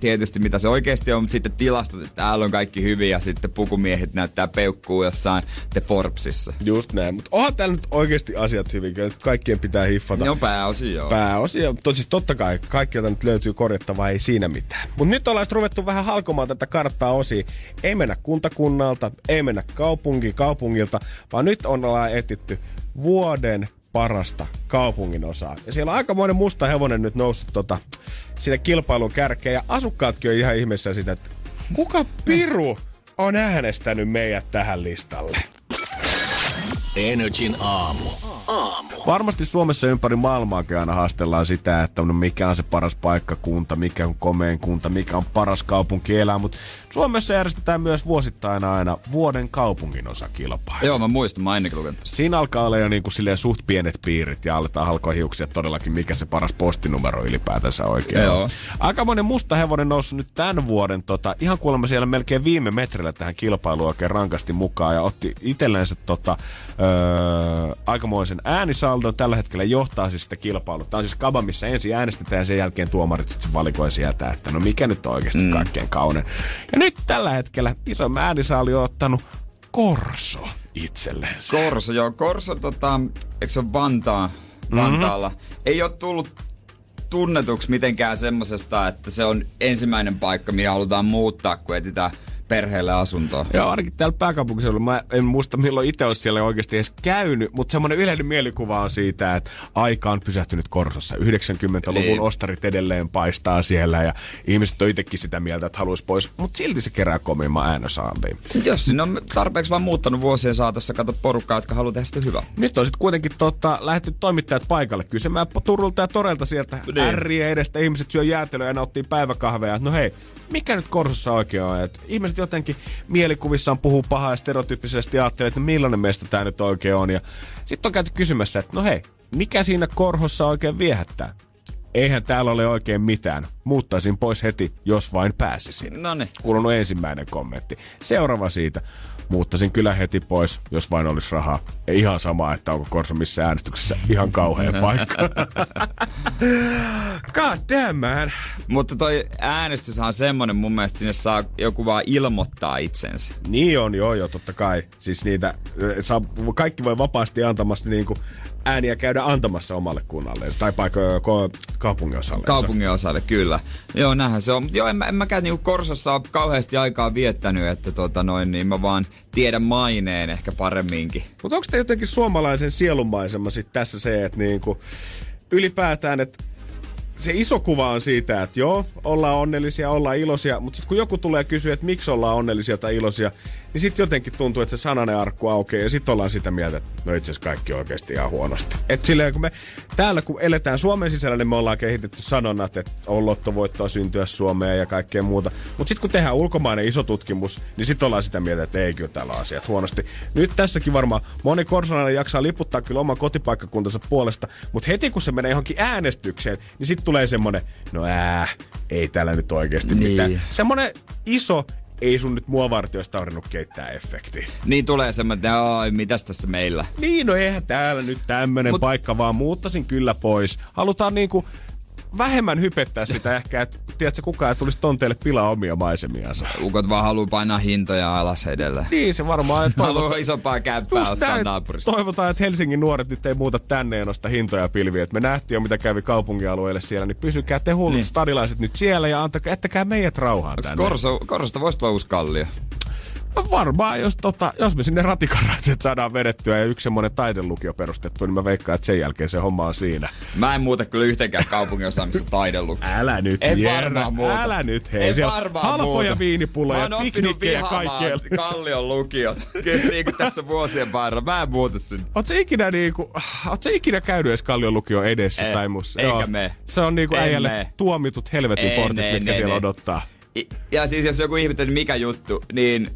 tietysti mitä se oikeasti on, mutta sitten tilastot, että täällä on kaikki hyvin ja sitten pukumiehet näyttää peukkuu jossain The Forbesissa. Just näin. Mutta onhan täällä nyt oikeasti asiat hyvin. Kyllä nyt kaikkien pitää hiffata. No pääosin joo. pääosia. Tot, siis totta kai kaikkialta nyt löytyy korjattavaa, ei siinä mitään. Mutta nyt ollaan ruvettu vähän halkomaan tätä karttaa osiin. Ei mennä kuntakunnalta, ei mennä kaupunki kaupungilta, vaan nyt on ollaan etitty vuoden parasta kaupungin osaa. Ja siellä on aikamoinen musta hevonen nyt noussut tota, sinne kilpailun kärkeen. Ja asukkaatkin on ihan ihmeessä sitä, että kuka piru on äänestänyt meidät tähän listalle? Energin aamu. Aamu. Varmasti Suomessa ympäri maailmaakin aina haastellaan sitä, että no mikä on se paras paikkakunta, mikä on komeen kunta, mikä on paras kaupunki elää, mutta Suomessa järjestetään myös vuosittain aina vuoden kaupungin osakilpailu. Joo, mä muistan, mä ainakin lukenut. Siinä alkaa olla jo niin kuin silleen suht pienet piirit ja aletaan halkoa hiuksia todellakin, mikä se paras postinumero ylipäätänsä oikein Joo. on. Aika monen musta hevonen noussut nyt tämän vuoden, tota, ihan kuulemma siellä melkein viime metrillä tähän kilpailuun oikein rankasti mukaan ja otti itsellensä tota, öö, aikamoisen äänisaldon. Tällä hetkellä johtaa siis sitä kilpailua. Tämä on siis kaba, missä ensin äänestetään ja sen jälkeen tuomarit sitten valikoi sieltä, että no mikä nyt on oikeasti mm. kaikkein kaunein. Ja nyt tällä hetkellä iso äänisaali on ottanut Korso itselleen. Korso, joo. Korso, tota, eikö se ole Vantaa, Vantaalla? Mm-hmm. Ei ole tullut tunnetuksi mitenkään semmosesta, että se on ensimmäinen paikka, mihin halutaan muuttaa, kun etsitään perheelle asuntoa. Joo, ainakin täällä pääkaupunkiseudulla. Mä en muista milloin itse olisi siellä oikeasti edes käynyt, mutta semmoinen yleinen mielikuva on siitä, että aika on pysähtynyt Korsossa. 90-luvun Niin. ostarit edelleen paistaa siellä ja ihmiset on itsekin sitä mieltä, että haluaisi pois, mutta silti se kerää komimman äänösaaliin. Mut Jos sinne on tarpeeksi vaan muuttanut vuosien saatossa, kato porukkaa, jotka haluaa tehdä sitä hyvää. Nyt on sitten kuitenkin tota, lähdetty toimittajat paikalle kysymään Turulta ja Torelta sieltä Niin. ärriä edestä. Ihmiset syö jäätelöä ja nauttii päiväkahveja. No hei, mikä nyt Korsossa oikein on? Et ihmiset jotenkin mielikuvissaan puhuu pahaa ja stereotyyppisesti ajattelee, että millainen meistä tämä nyt oikein on. Sitten on käyty kysymässä, että no hei, mikä siinä Korhossa oikein viehättää? Eihän täällä ole oikein mitään. Muuttaisin pois heti, jos vain pääsisin. No niin. Kuulunut ensimmäinen kommentti. Seuraava siitä. Muuttaisin kyllä heti pois, jos vain olisi rahaa. Ja ihan sama, että onko Korso missä äänestyksessä. Ihan kauhea [LAUGHS] paikka. God damn, man. Mutta toi äänestys on semmonen mun mielestä sinne saa joku vaan ilmoittaa itsensä. Niin on, joo, joo, totta kai. Siis niitä, saa, kaikki voi vapaasti antamassa niinku ääniä käydä antamassa omalle kunnalle tai paikka ko, kaupungin osalle. Kaupungin osalle, kyllä. Joo, näinhän se on. Joo, en, mä- en mäkään niinku Korsossa ole kauheasti aikaa viettänyt, että tota noin, niin mä vaan tiedän maineen ehkä paremminkin. Mutta onko te jotenkin suomalaisen sielunmaisema sit tässä se, että niinku, ylipäätään, että se iso kuva on siitä, että joo, ollaan onnellisia, ollaan iloisia, mutta sitten kun joku tulee kysyä, että miksi ollaan onnellisia tai iloisia, niin sitten jotenkin tuntuu, että se sananen arkku aukeaa ja sitten ollaan sitä mieltä, että no itse asiassa kaikki oikeasti ihan huonosti. Et silleen, kun me täällä kun eletään Suomen sisällä, niin me ollaan kehitetty sanonnat, että on lottovoittoa syntyä Suomeen ja kaikkea muuta. Mutta sitten kun tehdään ulkomainen iso tutkimus, niin sitten ollaan sitä mieltä, että ei kyllä täällä asiat huonosti. Nyt tässäkin varmaan moni korsolainen jaksaa liputtaa kyllä oman kotipaikkakuntansa puolesta, mutta heti kun se menee johonkin äänestykseen, niin sitten tulee semmonen, no ää, ei täällä nyt oikeasti Niin. mitään. Semmonen iso, ei sun nyt muovartioista tarvinnut keittää efekti. Niin tulee semmoinen, että mitäs tässä meillä? Niin, no eihän täällä nyt tämmönen Mut- Mut... paikka, vaan muuttaisin kyllä pois. Halutaan niinku vähemmän hypettää sitä ehkä, että tiedätkö, kukaan ei tulisi tonteille pilaa omia maisemiansa. Ukot vaan haluaa painaa hintoja alas edelleen. Niin, se varmaan Haluaa toivotaan, isompaa kämppää Just ostaa naapurista. Toivotaan, että Helsingin nuoret nyt ei muuta tänne ja nosta hintoja pilviä. Et me nähtiin jo, mitä kävi kaupunkialueelle siellä, niin pysykää te hullut Niin. stadilaiset nyt siellä ja antakaa, ettäkää meidät rauhaan Onks tänne. Korso, Korsosta voisi tulla uusi? No varmaan, jos, tota, jos me sinne ratikaraiset saadaan vedettyä ja yksi semmonen taidelukio perustettu, niin mä veikkaan, että sen jälkeen se homma on siinä. Mä en muuta kyllä yhteenkään kaupungin osaa, missä on taidelukio. Älä nyt, En Jerry, varmaan muuta. Älä nyt, hei. En siellä varmaan halpoja muuta. viinipulloja, piknikkejä vihaamaan kaikkea. Kallion lukiot. Kyllä niin kuin tässä vuosien varrella. Mä en muuta sinne. Oot sä ikinä niinku, oot sä ikinä käynyt edes Kallion lukion edessä En, tai mussa? enkä mene. Se on niinku En äijälle mene. tuomitut helvetin En, portit, en, mitkä en, siellä en. odottaa. I- Ja siis jos joku ihmettelee, mikä juttu, niin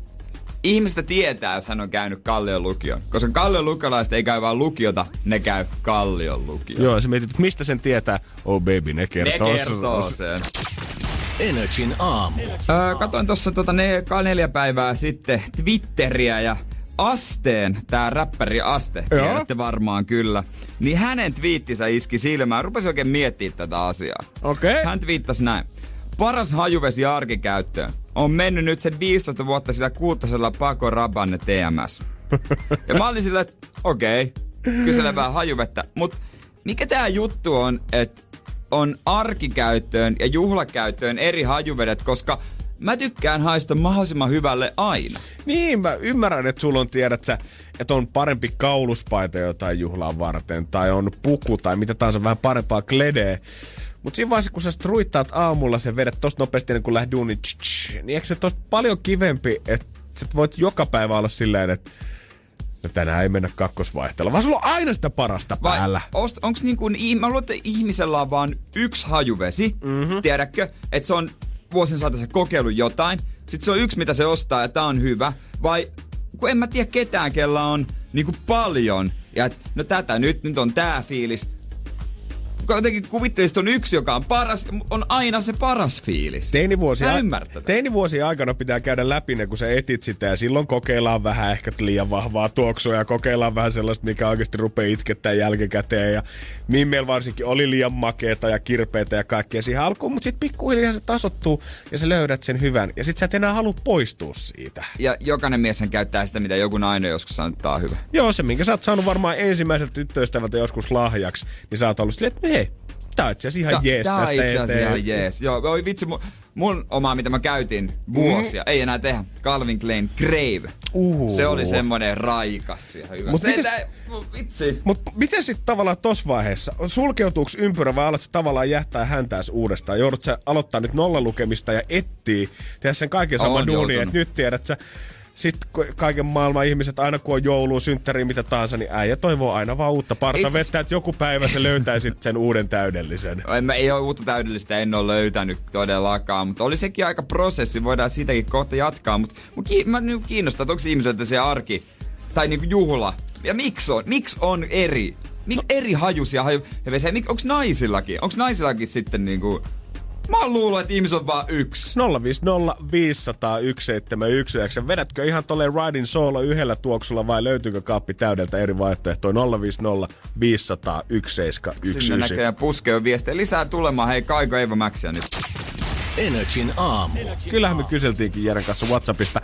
ihmistä tietää, jos hän on käynyt Kallion lukion. Koska Kallion lukiolaiset ei käy vaan lukiota, ne käy Kallion lukion. Joo, sä mietit, mistä sen tietää? Oh baby, ne Ne kertoo. kertoo sen. Energin aamu. Öö, katoin tuossa tota ne, ka- neljä päivää sitten Twitteriä ja Asteen, tää räppäri Aste, Joo. tiedätte varmaan kyllä. Niin hänen twiittinsä iski silmään. Rupesin oikein miettimään tätä asiaa. Okei. Hän twiittasi näin. Paras hajuvesi arkikäyttöön. On mennyt nyt sen 15 vuotta sillä kultaisella Paco Rabanne TMS. [LAUGHS] Ja mä olin sillä, että okei, okay, kyselen vähän hajuvettä. Mut mikä tää juttu on, että on arkikäyttöön ja juhlakäyttöön eri hajuvedet, koska mä tykkään haista mahdollisimman hyvälle aina. Niin, mä ymmärrän, että sulla on, tiedät sä, että on parempi kauluspaita jotain juhlaa varten, tai on puku, tai mitä tahansa vähän parempaa kledeä. Mutta siinä vaiheessa, kun sä struittaat aamulla sen vedet tosta nopeasti ennen kuin lähdet duuniin, tsch, tsch, niin eikö se tosta paljon kivempi, että sä voit joka päivä olla silleen, että no tänään ei mennä kakkosvaihteella, vaan sulla on aina sitä parasta Vai päällä. ost, onks niin kuin, mä luulen, että ihmisellä on vaan yksi hajuvesi, mm-hmm. tiedätkö? Että se on vuosien saatossa kokeillut jotain, sitten se on yksi, mitä se ostaa ja tää on hyvä. Vai kun en mä tiedä ketään, kella on niinku paljon. Ja et, no tätä nyt, nyt on tää fiilis. Jotenkin kuvittelisit, että on yksi, joka on paras, on aina se paras fiilis. Teinivuosi, teinivuosien aikana pitää käydä läpi ne, kun sä etit sitä ja silloin kokeillaan vähän ehkä liian vahvaa tuoksua ja kokeillaan vähän sellaista, mikä oikeasti rupeaa itkettää jälkikäteen ja Mimmel varsinkin oli liian makeeta ja kirpeitä ja kaikkea siihen alkuun, mutta sitten pikkuhiljaa se tasottuu ja sä löydät sen hyvän ja sit sä et enää halua poistua siitä. Ja jokainen mies käyttää sitä, mitä joku nainen joskus sanoo, että hyvä. Joo, se minkä sä oot saanut varmaan ensimmäiseltä tyttöystävältä joskus lahjaksi, niin sä oot ollut silleen, että Tää on itse asiassa ihan jees Tää on tästä itse asiassa ihan jees. Joo, oi vitsi, mun, mun oma, mitä mä käytin vuosia, Mm. ei enää tehdä. Calvin Klein Grave. Uhu. Se oli semmonen raikas ja hyvä. Mut se, mites- tää- vitsi. Mut miten sitten tavallaan tossa vaiheessa? Sulkeutuuko ympyrä vai alatko tavallaan jättää häntääs uudestaan? Joudut sä aloittaa nyt nollalukemista ja etsii, tehdä sen kaiken saman duunin, että nyt tiedät sä, sitten kaiken maailman ihmiset, aina kun on joulu, synttäri, mitä tahansa, niin äijä toivoo aina vaan uutta parta Itse- vettä, että joku päivä se löytäisi sen uuden täydellisen. En, mä, ei ole uutta täydellistä, en ole löytänyt todellakaan, mutta oli sekin aika prosessi, voidaan siitäkin kohta jatkaa, mutta mut ki, mä nyt kiinnostaa, että onko ihmiseltä se arki tai niinku juhla, ja miksi on, miksi on eri, Mik, eri hajusia haju, onks naisillakin, onks naisillakin sitten niinku, mä oon luullut, että ihmisillä on vaan yksi. 050 500 1719. Vedätkö ihan tolle Riding Solo yhdellä tuoksulla vai löytyykö kaappi täydeltä eri vaihtoehtoja? 050 500 Sinne 1719. näköjään puskee viestejä. Lisää tulemaan, hei Kaiko Eeva Mäksiä nyt. Energin aamu. Kyllähän me kyseltiinkin Jeren kanssa Whatsappista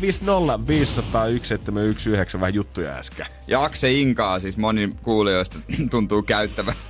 050 500 1719 vähän juttuja äsken. Ja Akse Inkaa siis moni kuulijoista [CLEARS THROAT] tuntuu käyttävän. [LAUGHS]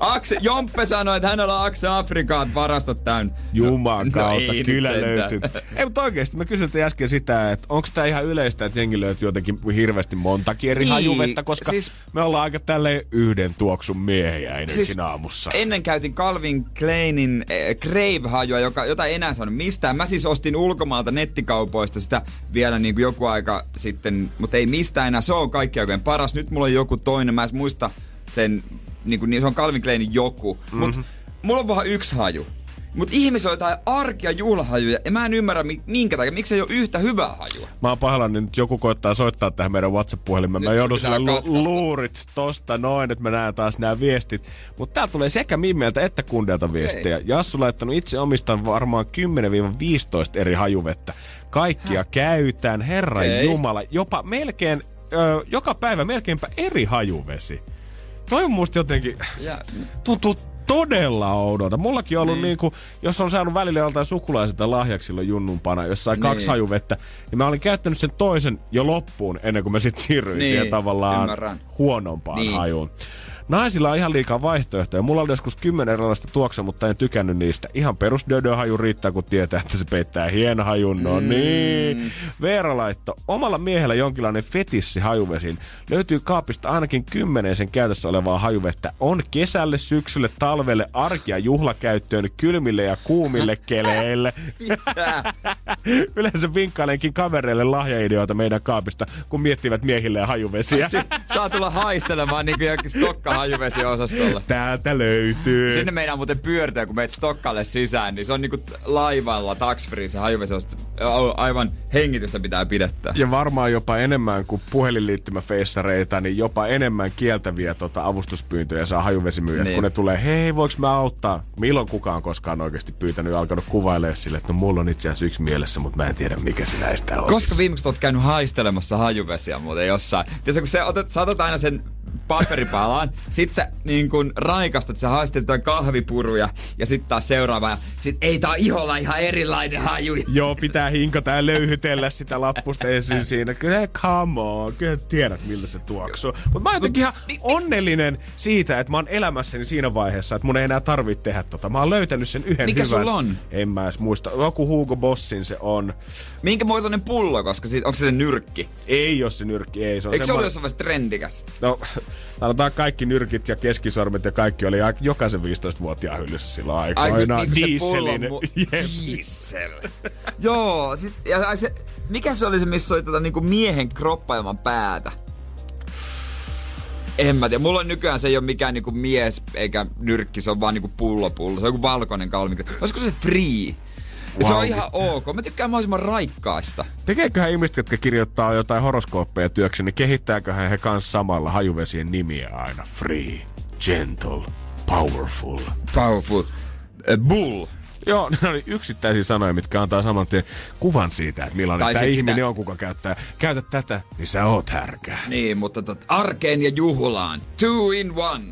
Akse, Jomppe sanoi, että hänellä on Akse Afrikaan varastot täynnä. Jumaan No nyt kyllä löytyy. Ei, mutta oikeesti me kysyttiin äsken sitä, että onko tämä ihan yleistä, että jengi löytyy jotenkin hirveästi montakin eri Niin, hajuvettä, koska siis- me ollaan aika tälleen yhden tuoksun miehiä Energin siis, aamussa. Ennen käytin Calvin Kleinin äh, Crave-hajua, joka, jota ei enää saanut mistään. Mä siis ostin ulkomaalta nettikaupoista sitä vielä niin kuin joku aika sitten, mutta ei mistään enää. Se on kaikki aikojen paras. Nyt mulla on joku toinen, mä en muista sen, niin, kuin, niin se on Calvin Kleinin joku. Mm-hmm. Mutta mulla on vaan yksi haju. Mutta ihmisillä on jotain arkia juhlahajuja, ja mä en ymmärrä mi- minkä takia, miksi ei ole yhtä hyvää hajua. Mä oon pahoillani, nyt joku koittaa soittaa tähän meidän WhatsApp-puhelimeen. Mä joudun sille lu- luurit tosta noin, että mä näen taas nämä viestit. Mutta täällä tulee sekä Mimmeltä että kundeilta viestejä. Jassu laittanut itse omistan varmaan 10-15 eri hajuvettä. Kaikkia käytän, herran Okei. jumala. Jopa melkein, ö, joka päivä melkeinpä eri hajuvesi. Toi on musta jotenkin, Ja, tuntuu todella oudolta. Mullakin on ollut niin. niinku, jos on saanut välillä joltain sukulaiselta lahjaksi silloin junnumpana, jos sai kaksi Niin. hajuvettä, niin mä olin käyttänyt sen toisen jo loppuun ennen kuin mä sitten siirryin Niin, siihen tavallaan ymmärrän. huonompaan Niin. hajuun. Naisilla on ihan liikaa vaihtoehtoja. Mulla oli joskus kymmenen erilaista tuoksua, mutta en tykännyt niistä. Ihan perus haju riittää, kun tietää, että se peittää hienhajun. No mm. niin. Veera laitto. Omalla miehellä jonkinlainen fetissi hajuvesiin. Löytyy kaapista ainakin kymmenen sen käytössä olevaa hajuvettä. On kesälle, syksylle, talvelle, arki- ja juhlakäyttöön, kylmille ja kuumille [LAUGHS] keleille. [LAUGHS] Yleensä vinkkailenkin kavereille lahjaideoita meidän kaapista, kun miettivät miehille ja hajuvesiä. si- saa tulla haistelemaan niin kuin Stokka hajuvesiosastolla. Täältä löytyy. Sinne meidän muuten pyörtää, kun meet Stokkalle sisään, niin se on niinku laivalla taksfree se hajuvesiosasto. Aivan hengitystä pitää pidettää. Ja varmaan jopa enemmän kuin puhelinliittymäfeissareita, niin jopa enemmän kieltäviä tota, avustuspyyntöjä saa hajuvesimyyjät, Niin. kun ne tulee, hei, voiko mä auttaa? Milloin kukaan koskaan oikeasti pyytänyt ja alkanut kuvailemaan sille, että no mulla on itse asiassa yksi mielessä, mutta mä en tiedä mikä se näistä on. Koska viimeksi oot käynyt haistelemassa hajuvesiä muuten jossain. Tiedätkö, kun se otat, saatat aina sen paperipalaan, sit sä niin kun raikastat, sä haistelet jotain kahvipuruja ja sit taas seuraava. Ja sit ei tää iholla ihan erilainen haju. Joo, pitää hinkata ja löyhytellä sitä lappusta ensin siinä. Kyllä, come on, kyllä tiedät miltä se tuoksuu. Mutta mä oon jotenkin ihan onnellinen siitä, että mä oon elämässäni siinä vaiheessa, että mun ei enää tarvitse tehdä tota. Mä oon löytänyt sen yhden Mikä hyvän. sulla on? En mä edes muista. Joku Hugo Bossin se on. Minkä muotoinen pullo, koska sit, onko se se nyrkki? Ei jos se nyrkki, ei. Se on Eikö se ollut semmoinen- jossain vaiheessa trendikäs? No, sanotaan kaikki nyrkit ja keskisormet ja kaikki oli jokaisen 15-vuotiaan hyllyssä silloin Ai, aikoinaan. niinku se pullon Dieselin. mu-. [LAUGHS] Diesel. [LAUGHS] Joo, sit, ja ai se, mikä se oli se, missä oli tota, niinku miehen kroppa ilman päätä? En mä tiedä. Mulla on nykyään se ei ole mikään niinku mies eikä nyrkki, se on vaan niinku pullo pullo. Se on joku valkoinen kalmi. Olisiko se free? Ja se on Wow. ihan ok. Mä tykkään mahdollisimman raikkaista. Tekeeköhän ihmiset, jotka kirjoittaa jotain horoskooppeja työkseen, niin kehittääköhän he kanssa samalla hajuvesien nimiä aina? Free, gentle, powerful. Powerful. Uh, bull. Joo, [LAUGHS] ne oli yksittäisiä sanoja, mitkä antaa saman tien kuvan siitä, että millainen Tai tämä ihminen sitä- on, kuka käyttää. Käytä tätä, niin sä oot härkää. Niin, mutta tot, arkeen ja juhlaan. Two in one.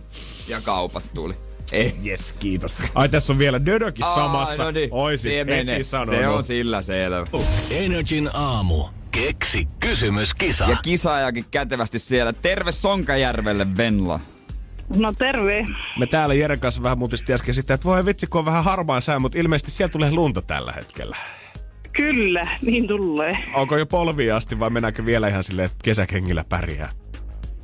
Ja kaupat tuli. Ei. Yes, kiitos. Ai tässä on vielä Dödökin samassa. no niin. Oisit Se menee. sanonut. Se on sillä selvä. Energin aamu. Keksi kysymyskisa. Ja kisaajakin kätevästi siellä. Terve Sonkajärvelle, Venla. No terve. Me täällä Jeren kanssa vähän muutisti äsken sitä, että voi vitsi, kun on vähän harmaan sää, mutta ilmeisesti siellä tulee lunta tällä hetkellä. Kyllä, niin tulee. Onko jo polviin asti vai mennäänkö vielä ihan silleen, että kesäkengillä pärjää?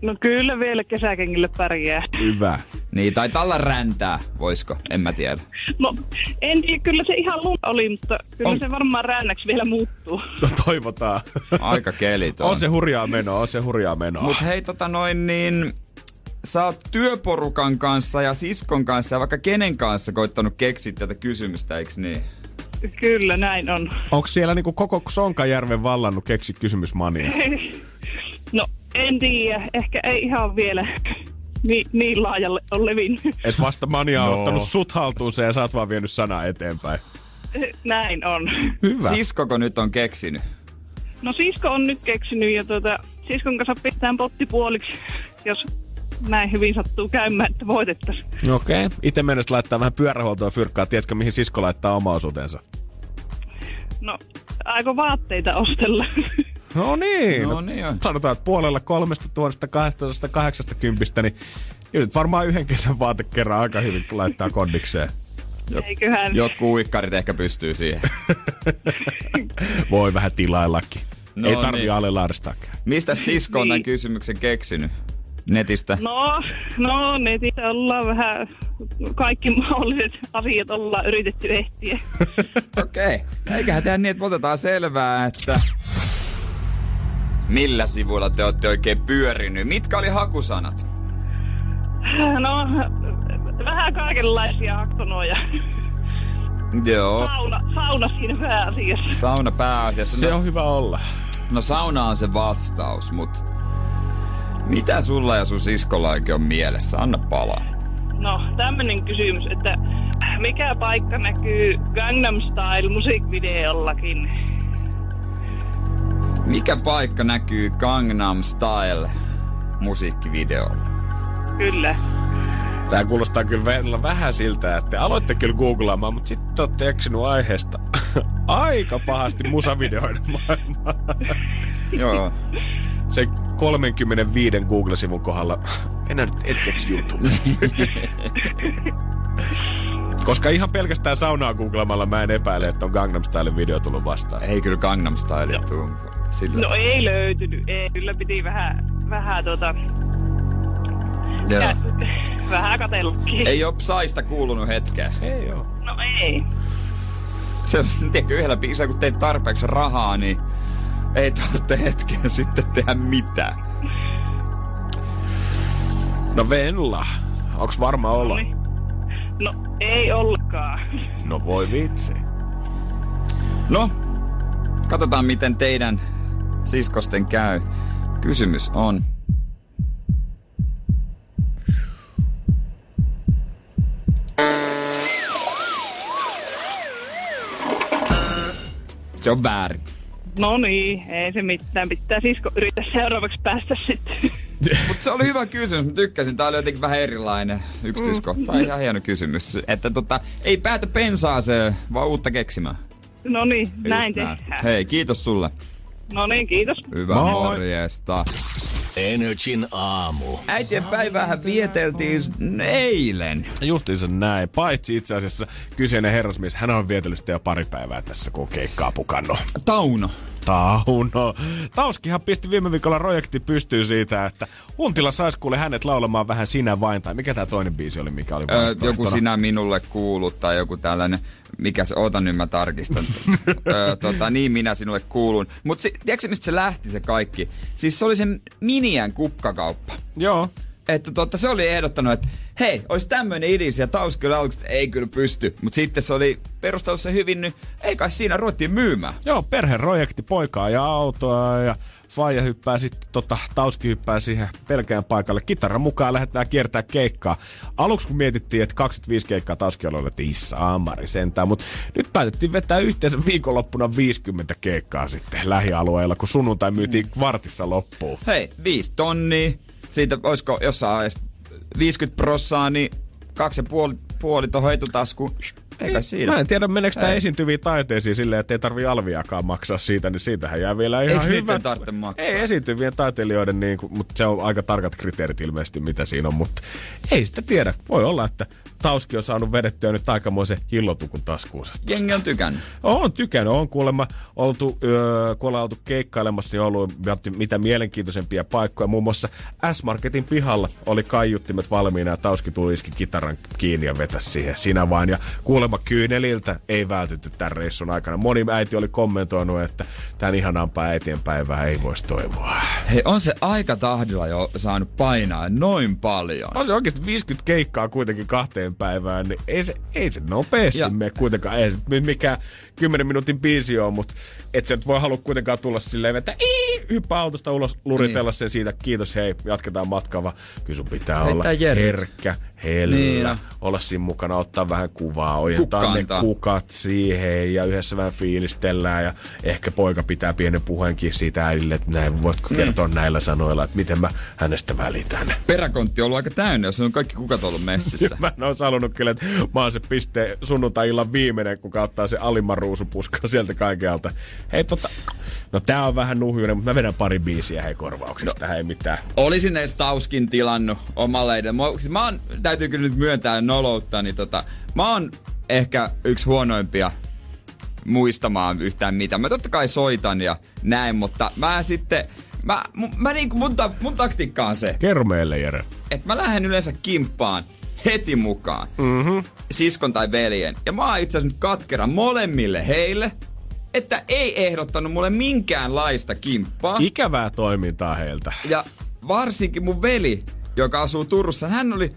No kyllä vielä kesäkengille pärjää. Hyvä. Niin, tai olla räntää, voisko? En mä tiedä. No en tiedä, kyllä se ihan lunta oli, mutta kyllä On- se varmaan rännäksi vielä muuttuu. No toivotaan. Aika kelit on. on se hurjaa menoa, on se hurjaa menoa. Mut hei tota noin niin, sä oot työporukan kanssa ja siskon kanssa ja vaikka kenen kanssa koittanut keksiä tätä kysymystä, eiks niin? Kyllä, näin on. Onko siellä niinku koko Sonkajärven vallannut keksi kysymysmania? [LAUGHS] No en tiedä, ehkä ei ihan vielä niin, niin laajalle ole levinnyt. Et vasta mania on No. ottanut sut haltuunsa ja sä oot vaan vienyt sanaa eteenpäin. Näin on. Hyvä. Siskoko nyt on keksinyt? No sisko on nyt keksinyt ja tuota, siskon kanssa pistetään potti puoliksi, jos näin hyvin sattuu käymään, että voitettaisiin. Okei. Okay. Itse mennessä laittaa vähän pyörähuoltoa fyrkkaa. Tiedätkö, mihin sisko laittaa oma osuutensa? No, aiko vaatteita ostella? No niin. No niin on. Sanotaan, että puolella 3280, niin kyllä nyt varmaan yhden kesän vaatekerran aika hyvin laittaa kondikseen. Eiköhän. Joku uikkarit ehkä pystyy siihen. Voi vähän tilaillakin. No Ei tarvii niin. alelaaristakaan. Mistä sisko on tämän Niin. kysymyksen keksinyt? Netistä? No, no netissä ollaan vähän, kaikki mahdolliset asiat ollaan yritetty ehtiä. Okei. Okay. Eiköhän tehdä niin, että otetaan selvää, että millä sivuilla te olette oikein pyörinyt. Mitkä oli hakusanat? No, vähän kaikenlaisia aktonoja. Joo. Sauna, sauna siinä pääasiassa. Sauna pääasiassa. Se no, on hyvä olla. no sauna on se vastaus, mutta mitä sulla ja sun siskolla oikein on mielessä? Anna palaa. No, tämmönen kysymys, että mikä paikka näkyy Gangnam Style musiikkivideollakin? Mikä paikka näkyy Gangnam Style musiikkivideolla? Kyllä. Tää kuulostaa kyllä vielä vähän siltä, että te aloitte kyllä googlaamaan, mutta sitten olette eksynyt aiheesta [LAUGHS] aika pahasti musavideoiden [LAUGHS] maailmaa. Joo. Se 35 Google-sivun kohdalla, enää nyt etkeksi YouTube. [LAUGHS] Koska ihan pelkästään saunaa googlamalla mä en epäile, että on Gangnam Style video tullut vastaan. Ei kyllä Gangnam Style tuu. Sillä. No ei löytynyt, ei. Kyllä piti vähän, vähän tota, Joo. vähän katsellakin. Ei oo Saista kuulunut hetkeä. Ei oo. No ei. Se on, [LAUGHS] tiedätkö, yhdellä biisillä, kun teet tarpeeksi rahaa, niin ei tarvitse hetkeä [LAUGHS] sitten tehdä mitään. No Venla, onks varma olo? Noniin. No ei ollenkaan. No voi vitsi. No, katsotaan miten teidän siskosten käy. Kysymys on, Se on väärin. No niin, ei se mitään. Pitää sisko yrittää seuraavaksi päästä sitten. [LAUGHS] Mutta se oli hyvä kysymys, mä tykkäsin. Tää oli jotenkin vähän erilainen yksityiskohta. Ihan hieno kysymys. Että tota, ei päätä pensaaseen, vaan uutta keksimään. No niin, näin tehdään. Hei, kiitos sulle. No niin, kiitos. Hyvä Moi. morjesta. Energin aamu. Äitien päiväähän vieteltiin eilen. Justiinsa näin. Paitsi itse asiassa kyseinen herrasmies, hän on vietellyt sitä jo pari päivää tässä, kun keikkaa pukannut. Tauno. Tauno. Tauskihan pisti viime viikolla projekti pystyy siitä, että Huntila saisi kuule hänet laulamaan vähän sinä vain. Tai mikä tämä toinen biisi oli, mikä oli Öö, joku sinä minulle kuulut tai joku tällainen, mikä se, oota nyt mä tarkistan. [LAUGHS] öö, tota, niin minä sinulle kuulun. Mutta tiedätkö mistä se lähti se kaikki? Siis se oli sen Miniän kukkakauppa. Joo. Että totta, se oli ehdottanut, että hei, olisi tämmöinen idis ja Taus kyllä aluksi, että ei kyllä pysty. Mutta sitten se oli perustelussa hyvin, niin ei kai siinä ruvettiin myymään. Joo, perheprojekti, poikaa ja autoa ja Faija hyppää sitten, tota, Tauski hyppää siihen pelkään paikalle. Kitaran mukaan lähdetään kiertää keikkaa. Aluksi kun mietittiin, että 25 keikkaa Tauski oli, että issaamari sentään, mutta nyt päätettiin vetää yhteensä viikonloppuna 50 keikkaa sitten lähialueilla, kun sunnuntai myytiin vartissa loppuun. Hei, viisi tonnia. Siitä olisiko jossain edes 50 prossaa, niin kaksi ja puoli, puoli tuohon etutaskuun. Eikä siinä. Mä en tiedä, meneekö tämä esiintyviin taiteisiin silleen, että ei tarvi alviakaan maksaa siitä, niin siitähän jää vielä ihan Eiks hyvä. tarvitse maksaa? Ei esiintyvien taiteilijoiden, niin kuin, mutta se on aika tarkat kriteerit ilmeisesti, mitä siinä on, mutta ei sitä tiedä. Voi olla, että Tauski on saanut vedettyä nyt aikamoisen hillotukun taskuunsa. Jengi on tykännyt. On tykännyt, on kuulemma oltu, öö, kun ollaan oltu keikkailemassa, niin on ollut mitä mielenkiintoisempia paikkoja. Muun muassa S-Marketin pihalla oli kaiuttimet valmiina ja Tauski tuli iski kitaran kiinni ja vetäisi siihen sinä vain. Ja kuulemma kyyneliltä ei vältytty tämän reissun aikana. Moni äiti oli kommentoinut, että tämän ihanampaa äitien päivää ei voisi toivoa. Hei, on se aika tahdilla jo saanut painaa noin paljon. On se oikeasti 50 keikkaa kuitenkin kahteen päivään, niin ei se, ei se nopeasti Ja- mene kuitenkaan. Ei se mikään 10 minuutin biisi on, mutta et sä nyt voi halua kuitenkaan tulla silleen, että ii, hyppää autosta ulos, luritella Niin. sen siitä, kiitos hei, jatketaan matkaa, vaan kyllä sun pitää Heittää olla jerryt. herkkä, hellä, Niin olla siinä mukana, ottaa vähän kuvaa, ojentaa ne kukat siihen ja yhdessä vähän fiilistellään ja ehkä poika pitää pienen puheenkin siitä äidille, että näin, voitko Niin. kertoa näillä sanoilla, että miten mä hänestä välitän. Peräkontti on ollut aika täynnä, jos on kaikki kukat ollut messissä. [LAUGHS] Mä en olisi halunnut kyllä, että mä oon se piste sunnuntai-illan viimeinen, kun ottaa se alimman ruusupuskan [LAUGHS] sieltä kaikkialta. Hei tota, no tää on vähän nuhjuinen, mutta mä vedän pari biisiä hei korvauksesta. No. Tähän ei mitään. Olisin edes Tauskin tilannut omalle edelle. Mä, siis mä oon, täytyy kyllä nyt myöntää noloutta, niin tota, mä oon ehkä yksi huonoimpia muistamaan yhtään mitään. Mä totta kai soitan ja näin, mutta mä sitten, mä, mä, mä niinku, mun, ta, mun taktiikka on se, Kerro meille, Jere. että mä lähden yleensä kimppaan heti mukaan. Mm-hmm. Siskon tai veljen. Ja mä oon itse asiassa nyt katkera molemmille heille, että ei ehdottanut mulle minkäänlaista kimppaa. Ikävää toimintaa heiltä. Ja varsinkin mun veli, joka asuu Turussa, hän oli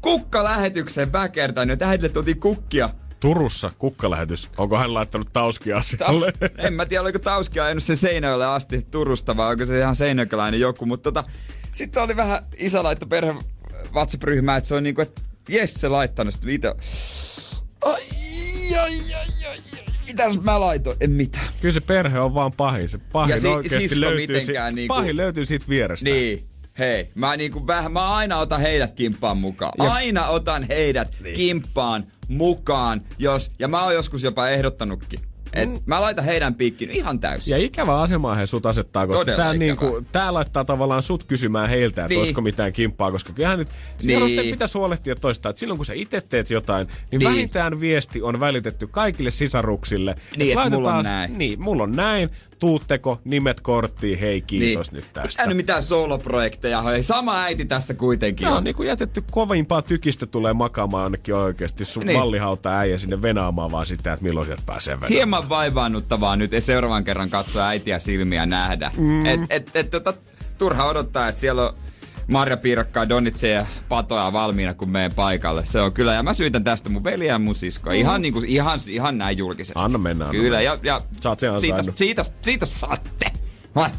kukkalähetykseen väkertänyt, että hänelle tuotiin kukkia. Turussa kukkalähetys. Onko hän laittanut tauskia asialle? en mä tiedä, oliko Tauski ajanut sen Seinäjoelle asti Turusta vai onko se ihan seinäjököläinen joku, mutta tota, sitten oli vähän isä laittoi perhe WhatsApp-ryhmää, että se on niinku, että jes se laittanut sitten itse. Ai, ai, ai, ai. Mitäs mä laitoin? En mitään. Kyllä se perhe on vaan pahin. Se pahin Ja si- oikeasti löytyy, si- niinku- pahin löytyy siitä vierestä. Niin. Hei, mä niinku vähän, mä aina otan heidät kimppaan mukaan. Ja- Aina otan heidät niin. kimppaan mukaan, jos, ja mä oon joskus jopa ehdottanutkin. Et mm. mä laitan heidän piikkiin ihan täysin. Ja ikävä asema he sut asettaa, koska tää, niinku, tää laittaa tavallaan sut kysymään heiltä, että Niin. olisiko mitään kimppaa, koska kyllähän nyt Niin. pitäisi huolehtia toista, että silloin kun sä itse teet jotain, niin, Niin. vähintään viesti on välitetty kaikille sisaruksille. Niin, Et että mulla on näin. Niin, mulla on näin, tuutteko, nimet korttiin, hei kiitos niin. nyt tästä. Nyt mitään soloprojekteja, hei, sama äiti tässä kuitenkin Joo, on. niin kuin jätetty kovimpaa tykistä tulee makaamaan ainakin oikeasti sun Niin. mallihauta äijä sinne venaamaan vaan sitä, että milloin sieltä pääsee venaamaan. Hieman vaivaannuttavaa nyt seuraavan kerran katsoa äitiä silmiä nähdä. Mm. Et, et, et, tota, turha odottaa, että siellä on Marja Piirakkaa, Donitse ja Patoja valmiina, kun menen paikalle. Se on kyllä, ja mä syytän tästä mun veliä ja mun siskoa. Ihan, niin kuin, ihan, ihan näin julkisesti. Anna mennä, anna Kyllä, mennä. ja, ja sen siitä, ansainnut. siitä, siitä, saatte. Vai.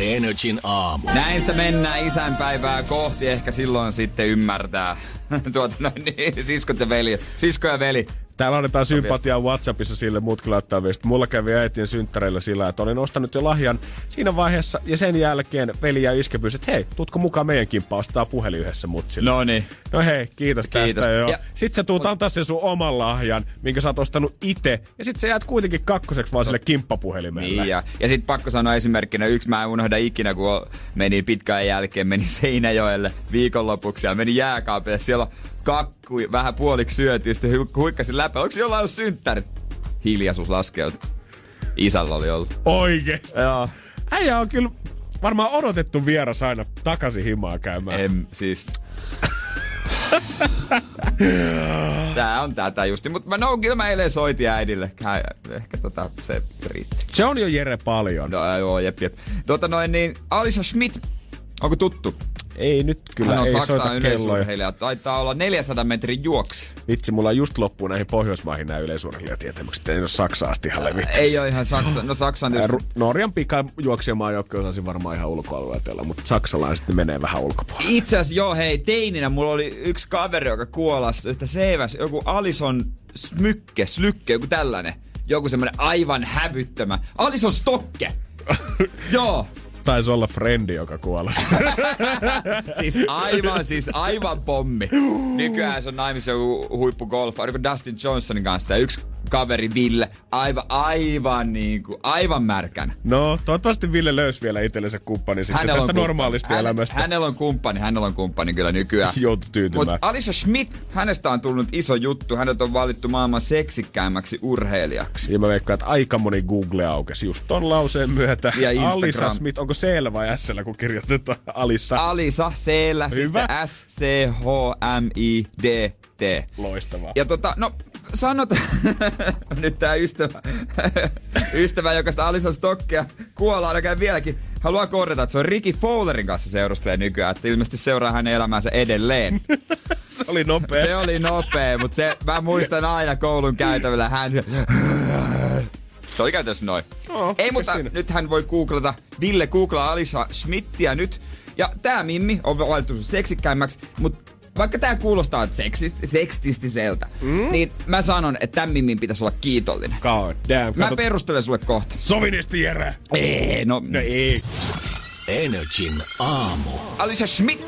Energin aamu. Näistä mennään isänpäivää kohti, ehkä silloin sitten ymmärtää [LAUGHS] tuota, no niin, siskot ja veli. Sisko ja veli. Täällä annetaan sympatiaa Whatsappissa sille, muut kyllä laittaa viesti. Mulla kävi äitien synttäreillä sillä, että olin ostanut jo lahjan siinä vaiheessa ja sen jälkeen veli ja iskä pyysi, että hei, tutko mukaan meidän kimppaan, ostaa puhelin yhdessä mutsille. No niin. No hei, kiitos, Kiitos. tästä joo. Ja- Sitten sä tuut antaa sen sun oman lahjan, minkä sä oot ostanut itse. Ja sit sä jäät kuitenkin kakkoseksi vaan sille kimppapuhelimelle. Niin, ja, ja sitten pakko sanoa esimerkkinä, yksi mä en unohda ikinä, kun meni pitkään jälkeen, meni Seinäjoelle viikonlopuksi ja meni jääkaapille. Siellä kakku, vähän puoliksi syötiin, sitten hu- huikkasin läpi. Onko jollain ollut synttärit? Hiljaisuus laskeutui. Isällä oli ollut. Oikeesti. Joo. Äijä on kyllä varmaan odotettu vieras aina takaisin himaa käymään. En, siis... [LAUGHS] Tää on tätä justi, mutta no kyllä mä eilen soitin äidille. Ehkä tota, se riitti. Se on jo Jere paljon. No joo, jep, jep. Tota noin niin, Alisa Schmidt, onko tuttu? Ei nyt kyllä, Hän on ei Saksan soita yleisurheilija. Taitaa olla 400 metrin juoksi. Vitsi, mulla just loppuu näihin Pohjoismaihin nämä yleisurheilijatietämykset. Ei ole Saksaa asti ihan levittänyt. Ei ole ihan Saksa. No Saksan tietysti. Ru- Norjan pika juoksijamaa joukko osasi varmaan ihan ulkoalueella, mutta saksalaiset ne menee vähän ulkopuolelle. Itse asiassa joo, hei, teininä mulla oli yksi kaveri, joka kuolasi, että seiväs joku Alison Smykke, Slykke, joku tällainen. Joku semmonen aivan hävyttömä. Alison Stokke! [LAUGHS] joo. Taisi olla Frendi, joka kuolla. [LAUGHS] siis aivan, siis aivan pommi. Nykyään se on naimisen hu- huippugolfa, oliko Dustin Johnsonin kanssa. Ja yksi kaveri Ville, aivan, aivan niinku, aivan märkänä. No, toivottavasti Ville löysi vielä itsellensä kumppani sitten tästä kumppani. normaalisti Hän, elämästä. Hänellä on kumppani, hänellä on kumppani kyllä nykyään. [LAUGHS] Joutui tyytymään. Mutta Alisa Schmidt, hänestä on tullut iso juttu. Hänet on valittu maailman seksikkäimmäksi urheilijaksi. Ja mä veikkaan, että aika moni Google aukesi just ton lauseen myötä. Ja Instagram. Alisa Smith, onko C vai S kun kirjoitetaan Alissa? Alisa, c Hyvä. S, C, H, M, I, D, T. Loistavaa. Ja tota, no sanot, [LAUGHS] nyt tää ystävä, [LAUGHS] ystävä, joka sitä Alisa Stockia kuolla ainakaan vieläkin, haluaa korjata, että se on Ricky Fowlerin kanssa seurustelee nykyään, että ilmeisesti seuraa hänen elämäänsä edelleen. [LAUGHS] Se oli nopea. Se oli nopea, mutta se, mä muistan aina koulun käytävällä hän... Se oli käytännössä noin. Oo, Ei, mutta siinä? nyt hän voi googlata. Ville googlaa Alisa Schmidtiä nyt. Ja tää Mimmi on valittu seksikkäimmäksi, mutta vaikka tää kuulostaa seksis- sekstistiseltä, mm? niin mä sanon, että tämän Mimmin pitäisi olla kiitollinen. God damn. Mä perustelen sulle kohta. sovinisti Jere. Ei, no, No ei. Energin aamu. Alicia Schmidt,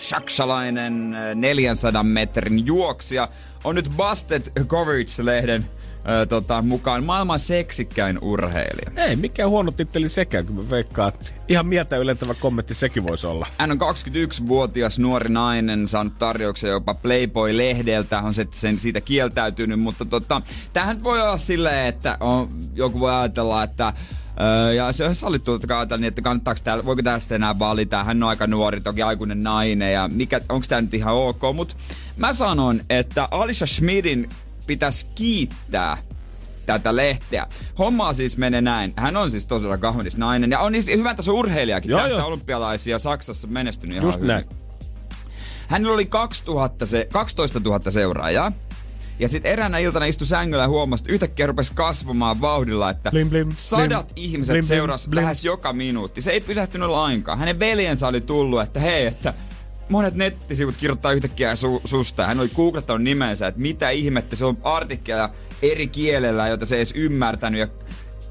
saksalainen äh, 400 metrin juoksija, on nyt Busted Coverage-lehden äh, tota, mukaan maailman seksikkäin urheilija. Ei, mikään huono titteli sekään, kun mä veikkaan. että Ihan mieltä ylentävä kommentti sekin voisi olla. Hän on 21-vuotias nuori nainen, saanut tarjouksen jopa Playboy-lehdeltä, on se sen siitä kieltäytynyt, mutta tota, tähän voi olla silleen, että on, joku voi ajatella, että Öö, ja se on sallittu kai ajatella niin, että kannattaako täällä, voiko tästä enää valita. Hän on aika nuori, toki aikuinen nainen ja mikä, onko tämä nyt ihan ok. Mutta mä sanon, että Alicia Schmidin pitäisi kiittää tätä lehteä. Hommaa siis menee näin. Hän on siis todella kaunis nainen ja on niin hyvän tason urheilijakin. Joo, joo. olympialaisia Saksassa menestynyt ihan Just hyvin. näin. Hänellä oli 2000 se, 12 000 seuraajaa. Ja sitten eräänä iltana istui sängyllä ja huomasi, että yhtäkkiä rupesi kasvamaan vauhdilla, että Blim, blim, sadat blim, ihmiset blim, blim, seurasi blim. lähes joka minuutti. Se ei pysähtynyt lainkaan. Hänen veljensä oli tullut, että hei, että monet nettisivut kirjoittaa yhtäkkiä su- susta. Hän oli googlettanut nimensä, että mitä ihmettä, se on artikkeleja eri kielellä, jota se ei edes ymmärtänyt. Ja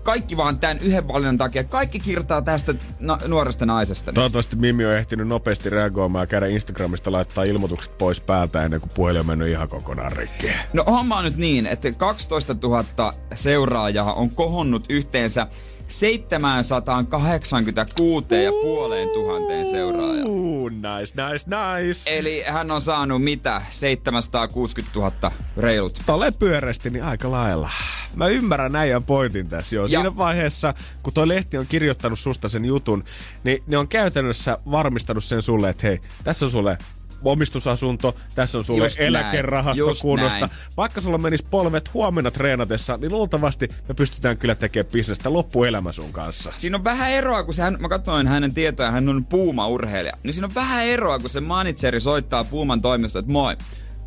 kaikki vaan tämän yhden valinnan takia. Kaikki kirjoittaa tästä na- nuoresta naisesta. Toivottavasti Mimmi on ehtinyt nopeasti reagoimaan ja käydä Instagramista laittaa ilmoitukset pois päältä ennen kuin puhelin on mennyt ihan kokonaan rikki. No homma on nyt niin, että 12 000 seuraajaa on kohonnut yhteensä 786 ja puoleen tuhanteen seuraajaa. Uh, nice, nice, nice. Eli hän on saanut mitä? 760 000 reilut. Tolle pyöreästi, niin aika lailla. Mä ymmärrän äijän pointin tässä jo. Ja- Siinä vaiheessa, kun toi lehti on kirjoittanut susta sen jutun, niin ne on käytännössä varmistanut sen sulle, että hei, tässä on sulle omistusasunto, tässä on sulle Just näin, eläkerahasto just kunnosta. näin. Vaikka sulla menis polvet huomenna treenatessa, niin luultavasti me pystytään kyllä tekemään bisnestä loppuelämä sun kanssa. Siinä on vähän eroa, kun se hän, mä katsoin hänen tietoja, hän on Puuma-urheilija. Niin siinä on vähän eroa, kun se manageri soittaa Puuman toimistosta, että moi,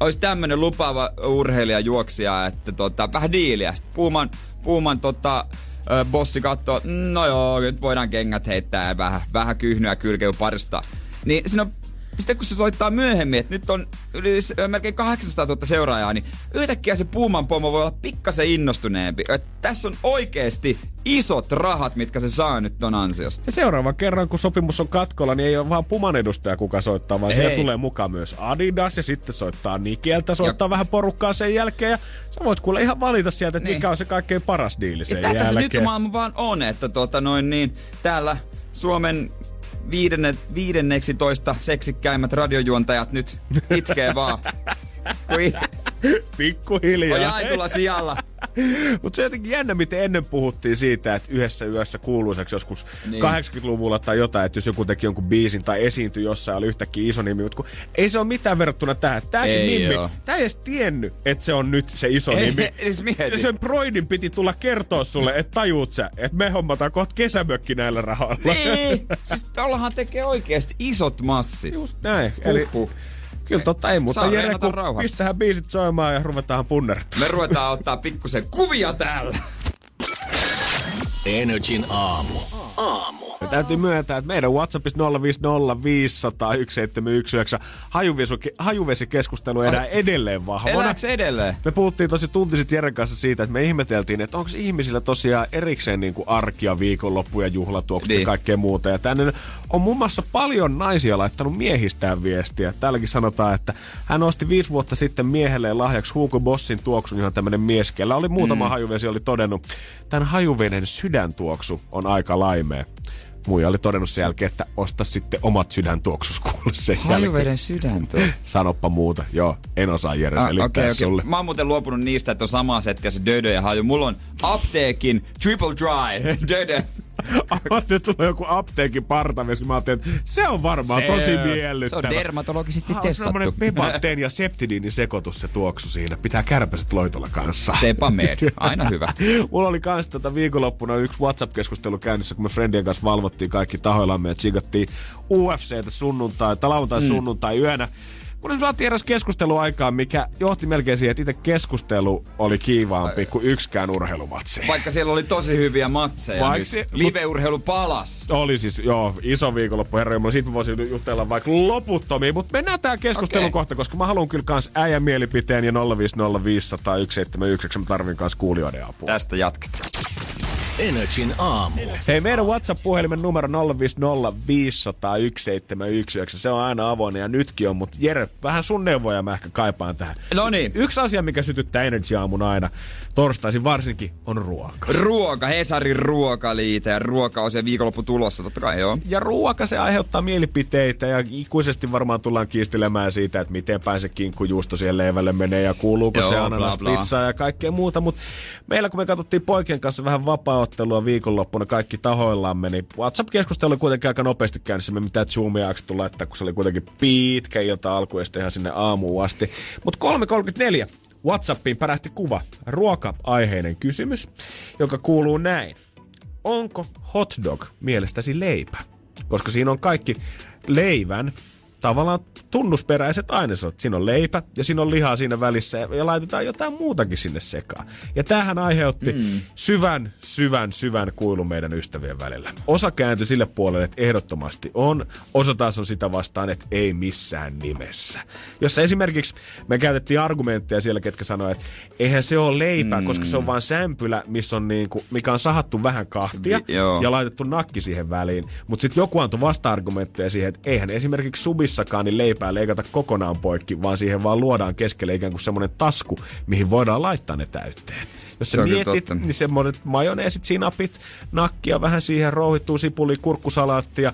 olisi tämmönen lupaava urheilija juoksija, että tota, vähän diiliä. Sitten Puuman, Puuman tota, bossi katsoo, no joo, nyt voidaan kengät heittää ja vähän, vähän kyhnyä kylkeä paristaa. Niin siinä on sitten kun se soittaa myöhemmin, että nyt on yli melkein 800 000 seuraajaa, niin yhtäkkiä se Puuman pomo voi olla pikkasen innostuneempi. Et tässä on oikeesti isot rahat, mitkä se saa nyt ton ansiosta. Ja seuraavan kerran, kun sopimus on katkolla, niin ei ole vaan Puman edustaja, kuka soittaa, vaan siellä tulee mukaan myös Adidas ja sitten soittaa Nikeltä, soittaa Ja- vähän porukkaa sen jälkeen. Ja sä voit kuule ihan valita sieltä, että Niin. mikä on se kaikkein paras diili sen Ja tätä se jälkeen. nykymaailma vaan on, että tota noin niin, täällä Suomen viidenne, viidenneksi toista seksikkäimmät radiojuontajat nyt itkee vaan. Pikkuhiljaa. on jaetulla sijalla. Mutta se on jotenkin jännä, miten ennen puhuttiin siitä, että yhdessä yössä kuuluisaksi joskus Niin. niin. 80-luvulla tai jotain, että jos joku teki jonkun biisin tai esiintyi jossain, oli yhtäkkiä iso nimi, mutta kun ei se ole mitään verrattuna tähän. Tämäkin Ei Mimmi, oo. tää ei edes tiennyt, että se on nyt se iso Ei, nimi. edes mieti. Sen Broidin piti tulla kertoa sulle, että tajuut sä, että me hommataan kohta kesämökki näillä rahoilla. Niin. Siis tollahan tekee oikeesti isot massit. Just näin. Eli. Kyllä totta ei, mutta Saa Jere, kun rauhassa. pistähän biisit soimaan ja ruvetaan punnertaa. Me ruvetaan ottaa pikkusen kuvia täällä. Energin aamu. Aamu. Täytyy myöntää, että meidän WhatsAppissa 050501719 hajuvesikeskustelu edää edelleen vahvana. Elääkö se edelleen? Me puhuttiin tosi tunti sitten Jeren kanssa siitä, että me ihmeteltiin, että onko ihmisillä tosiaan erikseen niin kuin arkia, viikonloppuja, juhlatuokset niin. ja kaikkea muuta. Ja tänne on muun muassa paljon naisia laittanut miehistään viestiä. Täälläkin sanotaan, että hän osti viisi vuotta sitten miehelleen lahjaksi Hugo Bossin tuoksun, ihan tämmöinen mies, kellä oli muutama mm. hajuvesi, oli todennut, tämän hajuveden sydäntuoksu on aika laimea. Muija oli todennut sen jälkeen, että osta sitten omat sydäntuoksus kuule sen Hajuveden sydäntuoksu. Sanoppa muuta. Joo, en osaa Jere ah, selittää okay, okay. sulle. Mä oon muuten luopunut niistä, että on sama setti se Dödö ja haju. Mulla on apteekin Triple Dry [LAUGHS] Dödö nyt tulee joku apteekin partavesi. Mä ajattelin, että se on varmaan se, tosi miellyttävä. Se on dermatologisesti ha, testattu. On pepateen ja septidiinin sekoitus se tuoksu siinä. Pitää kärpäset loitolla kanssa. Sepamed, aina hyvä. [LAUGHS] Mulla oli kans tätä viikonloppuna yksi WhatsApp-keskustelu käynnissä, kun me Friendien kanssa valvottiin kaikki tahoillamme ja tsigattiin UFCtä sunnuntai, tai lauantai mm. sunnuntai yönä kun saatiin eräs keskusteluaikaan, mikä johti melkein siihen, että itse keskustelu oli kiivaampi kuin yksikään urheilumatsi. Vaikka siellä oli tosi hyviä matseja. Vaikka se, Live-urheilu palas. Oli siis, joo, iso viikonloppu, herra Jumala. Siitä voisin jutella vaikka loputtomia, mutta mennään tää keskustelu okay. kohta, koska mä haluan kyllä kans äijän mielipiteen ja 050501719. Mä tarvin kans kuulijoiden apua. Tästä jatketaan. Energin aamu. Hei, meidän WhatsApp-puhelimen numero 050501719. Se on aina avoin ja nytkin on, mutta Jere, vähän sun neuvoja mä ehkä kaipaan tähän. No niin. Yksi asia, mikä sytyttää Energy aamun aina, torstaisin varsinkin, on ruoka. Ruoka, Hesarin ruokaliite ja ruoka on se viikonloppu tulossa, totta kai joo. Ja ruoka se aiheuttaa mielipiteitä ja ikuisesti varmaan tullaan kiistelemään siitä, että miten pääse kinkkujuusto siihen leivälle menee ja kuuluuko joo, se ananaspizza ja kaikkea muuta. Mutta meillä kun me katsottiin poikien kanssa vähän vapaa ottelua viikonloppuna kaikki tahoillamme, niin WhatsApp-keskustelu oli kuitenkin aika nopeasti käynnissä, me mitään zoomia laittaa, kun se oli kuitenkin pitkä ilta alku ja ihan sinne aamuun asti. Mutta 3.34 WhatsAppiin pärähti kuva, ruoka-aiheinen kysymys, joka kuuluu näin. Onko hotdog mielestäsi leipä? Koska siinä on kaikki leivän tavallaan tunnusperäiset ainesosat. Siinä on leipä ja siinä on lihaa siinä välissä ja, ja laitetaan jotain muutakin sinne sekaan. Ja tähän aiheutti mm. syvän, syvän, syvän kuilun meidän ystävien välillä. Osa kääntyi sille puolelle, että ehdottomasti on. Osa taas on sitä vastaan, että ei missään nimessä. Jossa esimerkiksi me käytettiin argumentteja siellä, ketkä sanoivat, että eihän se ole leipä, mm. koska se on vain sämpylä, missä on niinku, mikä on sahattu vähän kahtia Vi- ja laitettu nakki siihen väliin. Mutta sitten joku antoi vasta-argumentteja siihen, että eihän esimerkiksi subissakaan niin leipä leipää leikata kokonaan poikki, vaan siihen vaan luodaan keskelle ikään kuin semmoinen tasku, mihin voidaan laittaa ne täytteen. Jos sä mietit, niin semmoiset majoneesit, sinapit, nakkia vähän siihen, rouhittuu sipuli, kurkkusalaattia.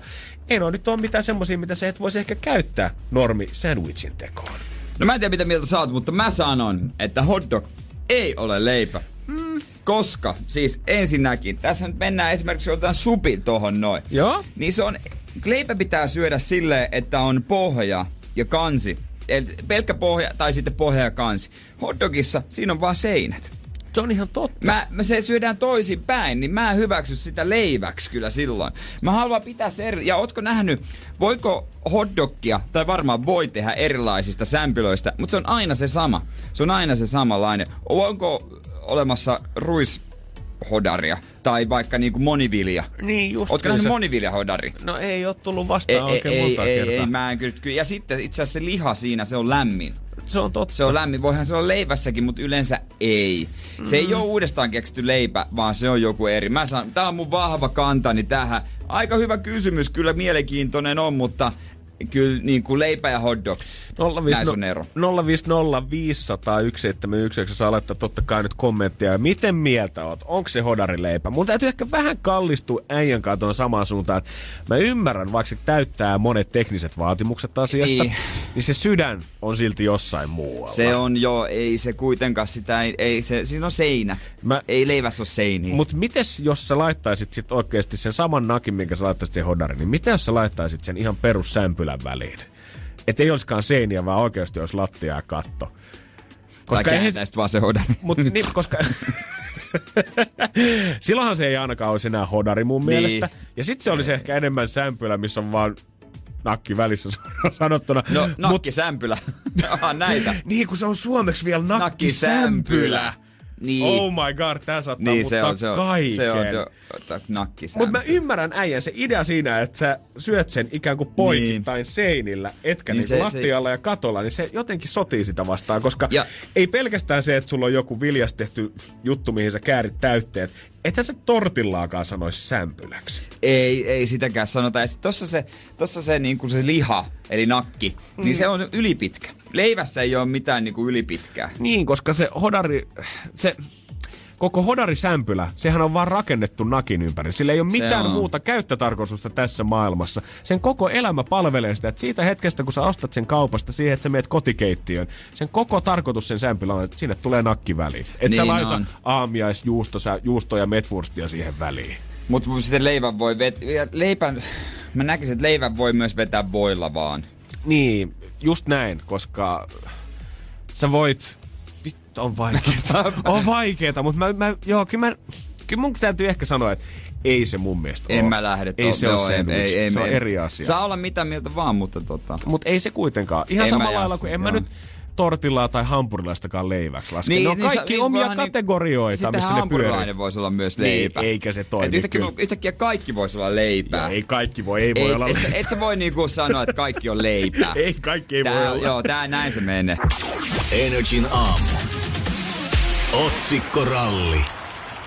Ei no nyt ole mitään semmoisia, mitä sä et voisi ehkä käyttää normi sandwichin tekoon. No mä en tiedä mitä mieltä sä oot, mutta mä sanon, että hotdog ei ole leipä. Koska, siis ensinnäkin, tässä nyt mennään esimerkiksi jotain supi tohon noin. Joo. Niin se on, leipä pitää syödä silleen, että on pohja ja kansi. Eli pelkkä pohja tai sitten pohja ja kansi. Hotdogissa siinä on vaan seinät. Se on ihan totta. Mä, mä se syödään toisin päin, niin mä en hyväksy sitä leiväksi kyllä silloin. Mä haluan pitää se eri... Ja ootko nähnyt, voiko hotdogia, tai varmaan voi tehdä erilaisista sämpylöistä, mutta se on aina se sama. Se on aina se samanlainen. Onko olemassa ruis hodaria tai vaikka niinku monivilja. Niin just. Ootko nähnyt moniviljahodari? No ei ole tullut vastaan ei, oikein ei, monta ei, kertaa. Ei, mä en kyllä, Ja sitten itse asiassa se liha siinä, se on lämmin. Se on totta. Se on lämmin. Voihan se olla leivässäkin, mutta yleensä ei. Mm. Se ei mm. ole uudestaan keksitty leipä, vaan se on joku eri. Mä sanon, tää on mun vahva kantani tähän. Aika hyvä kysymys, kyllä mielenkiintoinen on, mutta kyllä niin kuin leipä ja hotdog. 050501719 saa laittaa totta kai nyt kommenttia. Miten mieltä oot? Onko se hodarileipä? Mun täytyy ehkä vähän kallistua äijän kanssa samaan suuntaan. Mä ymmärrän, vaikka se täyttää monet tekniset vaatimukset asiasta, ei. niin se sydän on silti jossain muualla. Se on jo, ei se kuitenkaan sitä, ei, ei se, siinä on seinät. Mä, ei leivässä ole seiniä. Mutta mites jos sä laittaisit sit oikeasti sen saman nakin, minkä sä laittaisit sen hodariin, niin miten jos sä laittaisit sen ihan perussämpylän väliin? Että ei olisikaan seiniä, vaan oikeasti olisi lattia ja katto. Koska ei eihän, vaan se hodari. Mut, niin, koska... [LAUGHS] Silloinhan se ei ainakaan olisi enää hodari mun niin. mielestä. Ja sitten se olisi ehkä enemmän sämpylä, missä on vaan nakki välissä [LAUGHS] sanottuna. No, nakkisämpylä. Mut... [LAUGHS] näitä. niin, kun se on suomeksi vielä nakkisämpylä. nakkisämpylä. Niin. Oh my god, tää saattaa niin, muuttaa se on, se on, kaiken. se on jo nakkisääntö. Mutta mä ymmärrän äijän se idea siinä, että sä syöt sen ikään kuin poikittain niin. seinillä, etkä niin, niin se, lattialla se... ja katolla, niin se jotenkin sotii sitä vastaan, koska ja... ei pelkästään se, että sulla on joku viljas tehty juttu, mihin sä käärit täytteet, että sä tortillaakaan sanoisi sämpyläksi. Ei, ei sitäkään sanota. Ja tossa se, tossa se, niin kuin se liha, eli nakki, mm. niin se on ylipitkä. Leivässä ei ole mitään niin kuin ylipitkää. Niin, koska se hodari, se, koko hodarisämpylä, sehän on vaan rakennettu nakin ympäri. Sillä ei ole mitään on. muuta käyttötarkoitusta tässä maailmassa. Sen koko elämä palvelee sitä, että siitä hetkestä, kun sä ostat sen kaupasta siihen, että sä meet kotikeittiöön, sen koko tarkoitus sen sämpylä on, että sinne tulee nakki väliin. Että niin sä laita on. aamiaisjuustoja juusto ja metwurstia siihen väliin. Mutta sitten leivän voi vetää, leipän, mä näkisin, että leivän voi myös vetää voilla vaan. Niin, just näin, koska sä voit on vaikeeta. [LAUGHS] on vaikeeta, mutta mä, mä, joo, kyllä, mä, kyllä mun täytyy ehkä sanoa, että ei se mun mielestä En ole. mä lähde. Ei se ole sandwich, ei, ei, se on eri asia. Saa olla mitä mieltä vaan, mutta tota... Mut ei se kuitenkaan. Ihan en samalla lailla kuin en mä nyt tortillaa tai hampurilaistakaan leiväksi laske. Niin, ne on niin, kaikki niin, omia niin, kategorioita, missä ne pyörii. voisi olla myös leipä. Niin, eikä se toimi. Et yhtäkkiä, yhtäkkiä kaikki voisi olla leipää. Joo, ei kaikki voi, ei voi ei, olla. Et, et, et sä voi niinku sanoa, että kaikki on leipää. [LAUGHS] ei, kaikki ei tää, voi olla. Joo, tää näin se menee. Energin aamu. Otsikkoralli.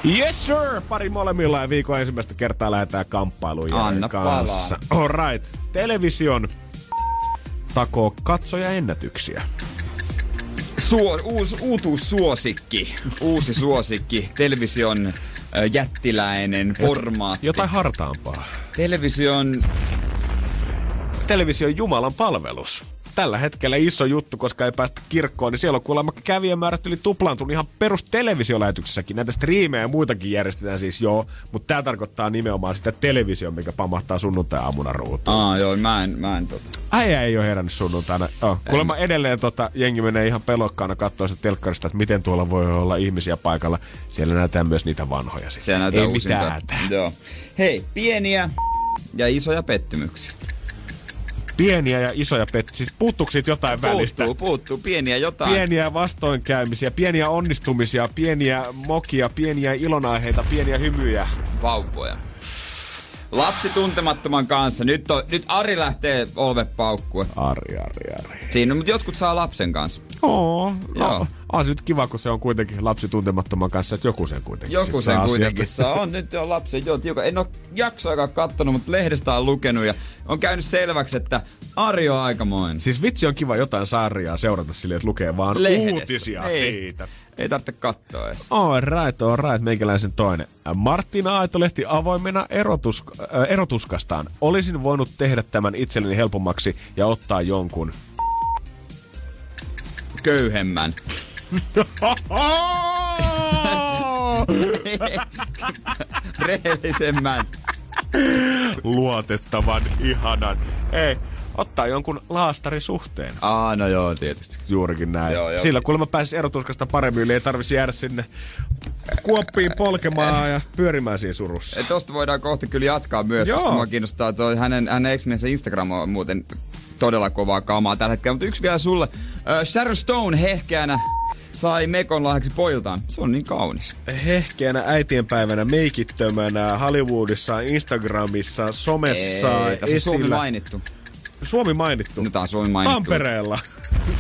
Yes sir! Pari molemmilla ja viikon ensimmäistä kertaa lähdetään kamppailuun Anna kanssa. Alright. Television takoo katsoja ennätyksiä. Suo, uus, uutuussuosikki. Uusi suosikki. Television äh, jättiläinen formaatti. Jotain hartaampaa. Television... Television Jumalan palvelus tällä hetkellä iso juttu, koska ei päästä kirkkoon, niin siellä on kuulemma kävijämäärät yli tuplaantunut ihan perus televisiolähetyksessäkin. Näitä striimejä ja muitakin järjestetään siis joo, mutta tämä tarkoittaa nimenomaan sitä televisio, mikä pamahtaa sunnuntai-aamuna ruutuun. Aa joo, mä en, mä en tota. Äijä ei ole herännyt sunnuntaina. Oh. Kuulemma edelleen tota, jengi menee ihan pelokkaana katsoa sitä telkkarista, että miten tuolla voi olla ihmisiä paikalla. Siellä näytetään myös niitä vanhoja sitten. Siellä ei mitään. Joo. Hei, pieniä ja isoja pettymyksiä pieniä ja isoja pet... Siis puuttuuko siitä jotain puuttuu, välistä? Puuttuu, puuttuu. Pieniä jotain. Pieniä vastoinkäymisiä, pieniä onnistumisia, pieniä mokia, pieniä ilonaiheita, pieniä hymyjä. Vauvoja. Lapsi tuntemattoman kanssa. Nyt, on, nyt Ari lähtee olve paukkua. Ari, Ari, Ari. Siinä, mutta jotkut saa lapsen kanssa. Oo, Joo. On se nyt kiva, kun se on kuitenkin lapsi tuntemattoman kanssa, että joku sen kuitenkin Joku sen saa kuitenkin saa. On nyt jo lapsi, joo, tiuka. En ole jaksoakaan kattonut, mutta lehdestä on lukenut ja on käynyt selväksi, että Ari on aikamoinen. Siis vitsi on kiva jotain sarjaa seurata sille, että lukee vaan Lehdestä. uutisia Ei. siitä. Ei tarvitse katsoa edes. All right, all right, meikäläisen toinen. Martina Aitolehti avoimena erotus, äh, erotuskastaan. Olisin voinut tehdä tämän itselleni helpommaksi ja ottaa jonkun köyhemmän. Rehellisemmän. Luotettavan, ihanan. Ei, ottaa jonkun laastarisuhteen. Aa, no joo, tietysti. Juurikin näin. Joo, joo. Sillä kuulemma pääsisi erotuskasta paremmin, eli ei tarvisi jäädä sinne kuoppiin polkemaan ja pyörimään siinä surussa. Et tosta voidaan kohta kyllä jatkaa myös, joo. koska mua kiinnostaa toi hänen, hänen ex Instagram on muuten todella kovaa kamaa tällä hetkellä. Mutta yksi vielä sulle. Äh, Sharon Stone hehkeänä sai Mekon lahjaksi poiltaan. Se on niin kaunis. Hehkeänä äitienpäivänä, meikittömänä, Hollywoodissa, Instagramissa, somessa, Ei, tässä esillä. Suomi mainittu. Suomi mainittu? No, tää on Suomi mainittu. Tampereella.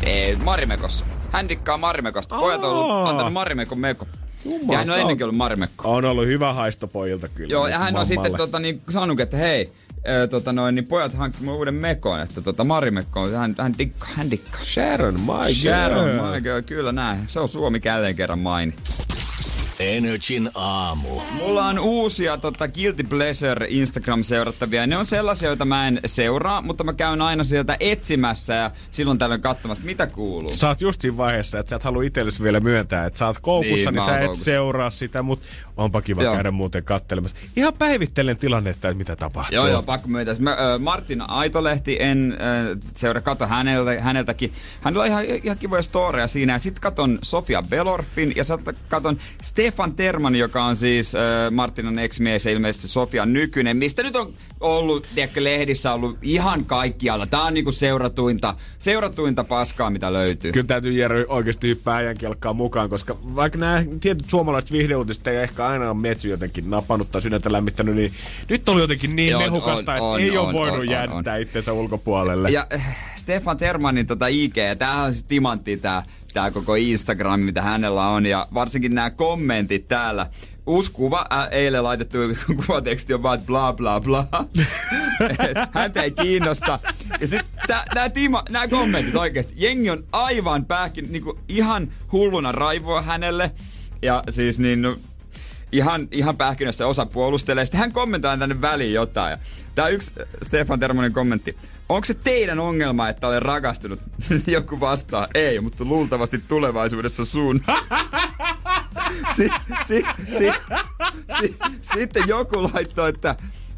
Ei, Marimekossa. Hän dikkaa Marimekosta. Pojat on ollut, antanut Marimekon meko. Jumala, ja hän on ennenkin ollut Marimekko. On ollut hyvä haisto pojilta kyllä. Joo, ja hän mammalle. on sitten tota, niin, sanonut, että hei, Ee, tota noin, niin pojat hankkivat uuden mekon, että tota Marimekko, hän, hän dikkaa, hän dikkaa. Sharon, my Sharon, girl, kyllä näin. Se on Suomi jälleen kerran mainittu. Energin aamu. Mulla on uusia tota, Guilty Pleasure Instagram-seurattavia. Ne on sellaisia, joita mä en seuraa, mutta mä käyn aina sieltä etsimässä ja silloin tällöin katsomassa, mitä kuuluu. Sä oot just siinä vaiheessa, että sä et halua itsellesi vielä myöntää, että sä oot koukussa, niin, niin sä et koukussa. seuraa sitä, mutta onpa kiva joo. käydä muuten kattelemassa. Ihan päivittelen tilannetta, että mitä tapahtuu. Joo, joo, pakko myöntää. Mä, äh, Martin Aitolehti, en äh, seuraa, kato häneltä, häneltäkin. Hänellä on ihan, ihan kivoja storeja siinä. Sitten katon Sofia Belorfin ja sitten katon Stefan Stefan Terman, joka on siis äh, Martinan ex-mies ja ilmeisesti Sofian nykyinen, mistä nyt on ollut, tiedätkö, lehdissä ollut ihan kaikkialla. Tää on niinku seuratuinta, seuratuinta paskaa, mitä löytyy. Kyllä täytyy Jere oikeasti hyppää äijän kelkkaan mukaan, koska vaikka nämä tietyt suomalaiset vihdeuutiset ei ehkä aina ole metsy jotenkin napannut tai sydäntä lämmittänyt, niin nyt oli jotenkin niin On, mehukasta, että ei on, ole voinut on, on, jättää itsensä ulkopuolelle. Ja äh, Stefan Termanin tota IG, ja tämähän on siis timantti tää, tää koko Instagram, mitä hänellä on, ja varsinkin nämä kommentit täällä. Uusi kuva, äh, eilen laitettu [LAUGHS] kuvateksti on vaan, bla bla bla. [LAUGHS] Häntä ei kiinnosta. Ja sitten nämä nää kommentit oikeasti. Jengi on aivan pähkin, niinku ihan hulluna raivoa hänelle. Ja siis niin, no, ihan, ihan pähkinössä osa puolustelee. Sitten hän kommentoi tänne väliin jotain. Tää yksi Stefan Termonen kommentti. Onko se teidän ongelma, että olen rakastunut? [LAUGHS] Joku vastaa, ei, mutta luultavasti tulevaisuudessa sun. [LAUGHS] si, si, si, si, sitten joku laittoi, että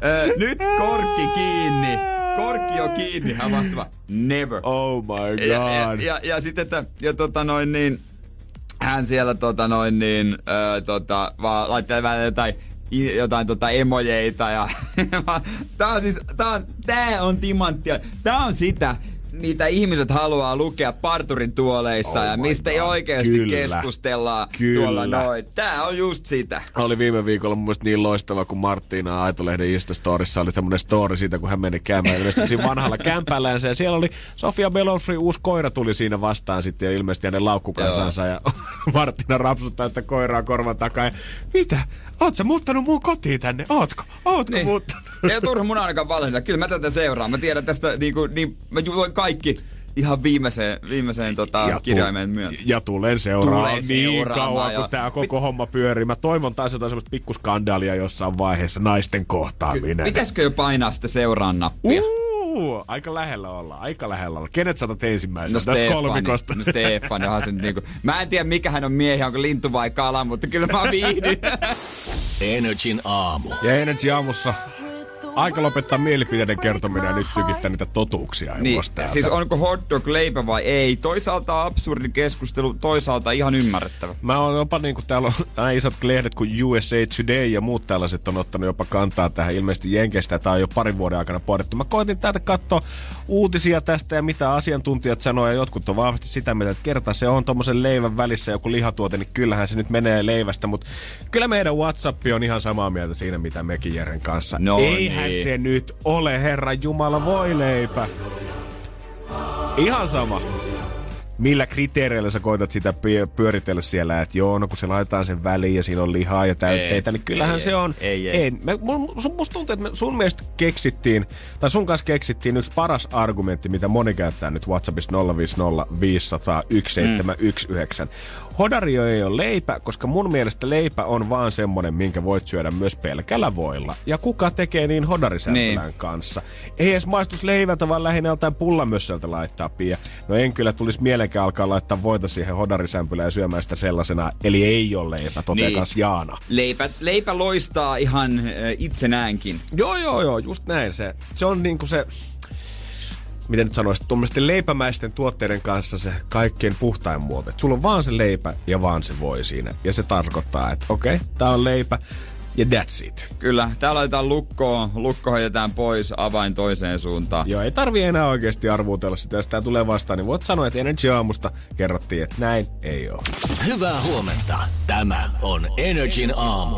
ää, nyt korkki kiinni. Korkki on kiinni. Hän vastaa, never. Oh my Ja, ja, god. ja, ja sitten, että ja tota noin niin, hän siellä tota noin niin, ö, tota, vaan laittaa välillä jotain jotain tota emojeita ja [LAUGHS] tää on siis, tää on, tää on timanttia. Tää on sitä, mitä ihmiset haluaa lukea parturin tuoleissa Oh ja mistä ei God. oikeasti Kyllä. keskustellaan Kyllä. tuolla noin. Tää on just sitä. Oli viime viikolla mun mielestä niin loistava, kun Marttiina Aitolehden Instastorissa oli tämmönen story siitä, kun hän meni käymään ilmeisesti vanhalla [LAUGHS] kämpälläänsä. Ja siellä oli Sofia Belonfri uusi koira tuli siinä vastaan sitten ja ilmeisesti hänen laukkukansansa. Ja [LAUGHS] Marttiina rapsuttaa sitä koiraa korvan takaa. Ja, Mitä? Oot sä muuttanut mun kotiin tänne? Ootko? Ootko Niin. muuttanut? [LAUGHS] Ei turha mun ainakaan valheella. Kyllä mä tätä seuraan. Mä tiedän tästä niinku, niin, mä luen kaikki ihan viimeiseen, viimeiseen tota, tu- kirjaimeen myötä. ja tulen seuraamaan Tulee niin seuraamaan kauan, ja- kun tää koko homma pyörii. Mä toivon taas jotain semmoista pikkuskandaalia jossain vaiheessa, naisten kohtaaminen. Pitäisikö jo painaa sitä seuraan nappia? Uh, aika lähellä olla, aika lähellä olla. Kenet saatat ensimmäisenä No tästä Stefani, kolmikosta? no Stefani, onhan se niinku, mä en tiedä mikä hän on miehi, onko lintu vai kala, mutta kyllä mä viihdyn. [LAUGHS] Energin aamu. Ja Energy aamussa aika lopettaa mielipiteiden kertominen ja nyt tykittää niitä totuuksia niin, täältä. siis onko hot dog leipä vai ei? Toisaalta absurdi keskustelu, toisaalta ihan ymmärrettävä. Mä oon jopa niin kuin täällä on [LAUGHS] näin isot lehdet kuin USA Today ja muut tällaiset on ottanut jopa kantaa tähän ilmeisesti Jenkeistä. Tää on jo parin vuoden aikana pohdittu. Mä koitin täältä katsoa uutisia tästä ja mitä asiantuntijat sanoo ja jotkut on vahvasti sitä mieltä, että kerta se on tommosen leivän välissä joku lihatuote, niin kyllähän se nyt menee leivästä, mutta kyllä meidän WhatsApp on ihan samaa mieltä siinä, mitä mekin Jeren kanssa. No Eihän niin. se nyt ole, Herran Jumala, voi leipä. Ihan sama. Millä kriteereillä sä koetat sitä py- pyöritellä siellä, että joo, no kun se laitetaan sen väliin ja siinä on lihaa ja täytteitä, Ei, niin kyllähän ei, se on. ei, ei. ei. Me, mun, sun, musta tuntuu, että me, sun mielestä keksittiin, tai sun kanssa keksittiin yksi paras argumentti, mitä moni käyttää nyt WhatsAppissa 050 500 1719. Hodari ei ole leipä, koska mun mielestä leipä on vaan semmonen, minkä voit syödä myös pelkällä voilla. Ja kuka tekee niin hodarisämpylän Niin. kanssa? Ei edes maistus leivältä, vaan lähinnä joltain pullamössöltä laittaa pia. No en kyllä tulisi mielekään alkaa laittaa voita siihen hodarisämpylään ja syömään sitä sellaisena. Eli ei ole leipä, toteaa niin. Jaana. Leipä, leipä loistaa ihan äh, itsenäänkin. Joo, joo, joo, just näin se. Se on niinku se, miten nyt sanoisit, tuommoisten leipämäisten tuotteiden kanssa se kaikkein puhtain muoto. Et sulla on vaan se leipä ja vaan se voi siinä. Ja se tarkoittaa, että okei, okay, tää on leipä ja that's it. Kyllä, täällä laitetaan lukkoon, lukko hoidetaan pois, avain toiseen suuntaan. Joo, ei tarvi enää oikeasti arvuutella sitä. Jos tää tulee vastaan, niin voit sanoa, että Energy Aamusta kerrottiin, että näin ei ole. Hyvää huomenta. Tämä on Energin aamu.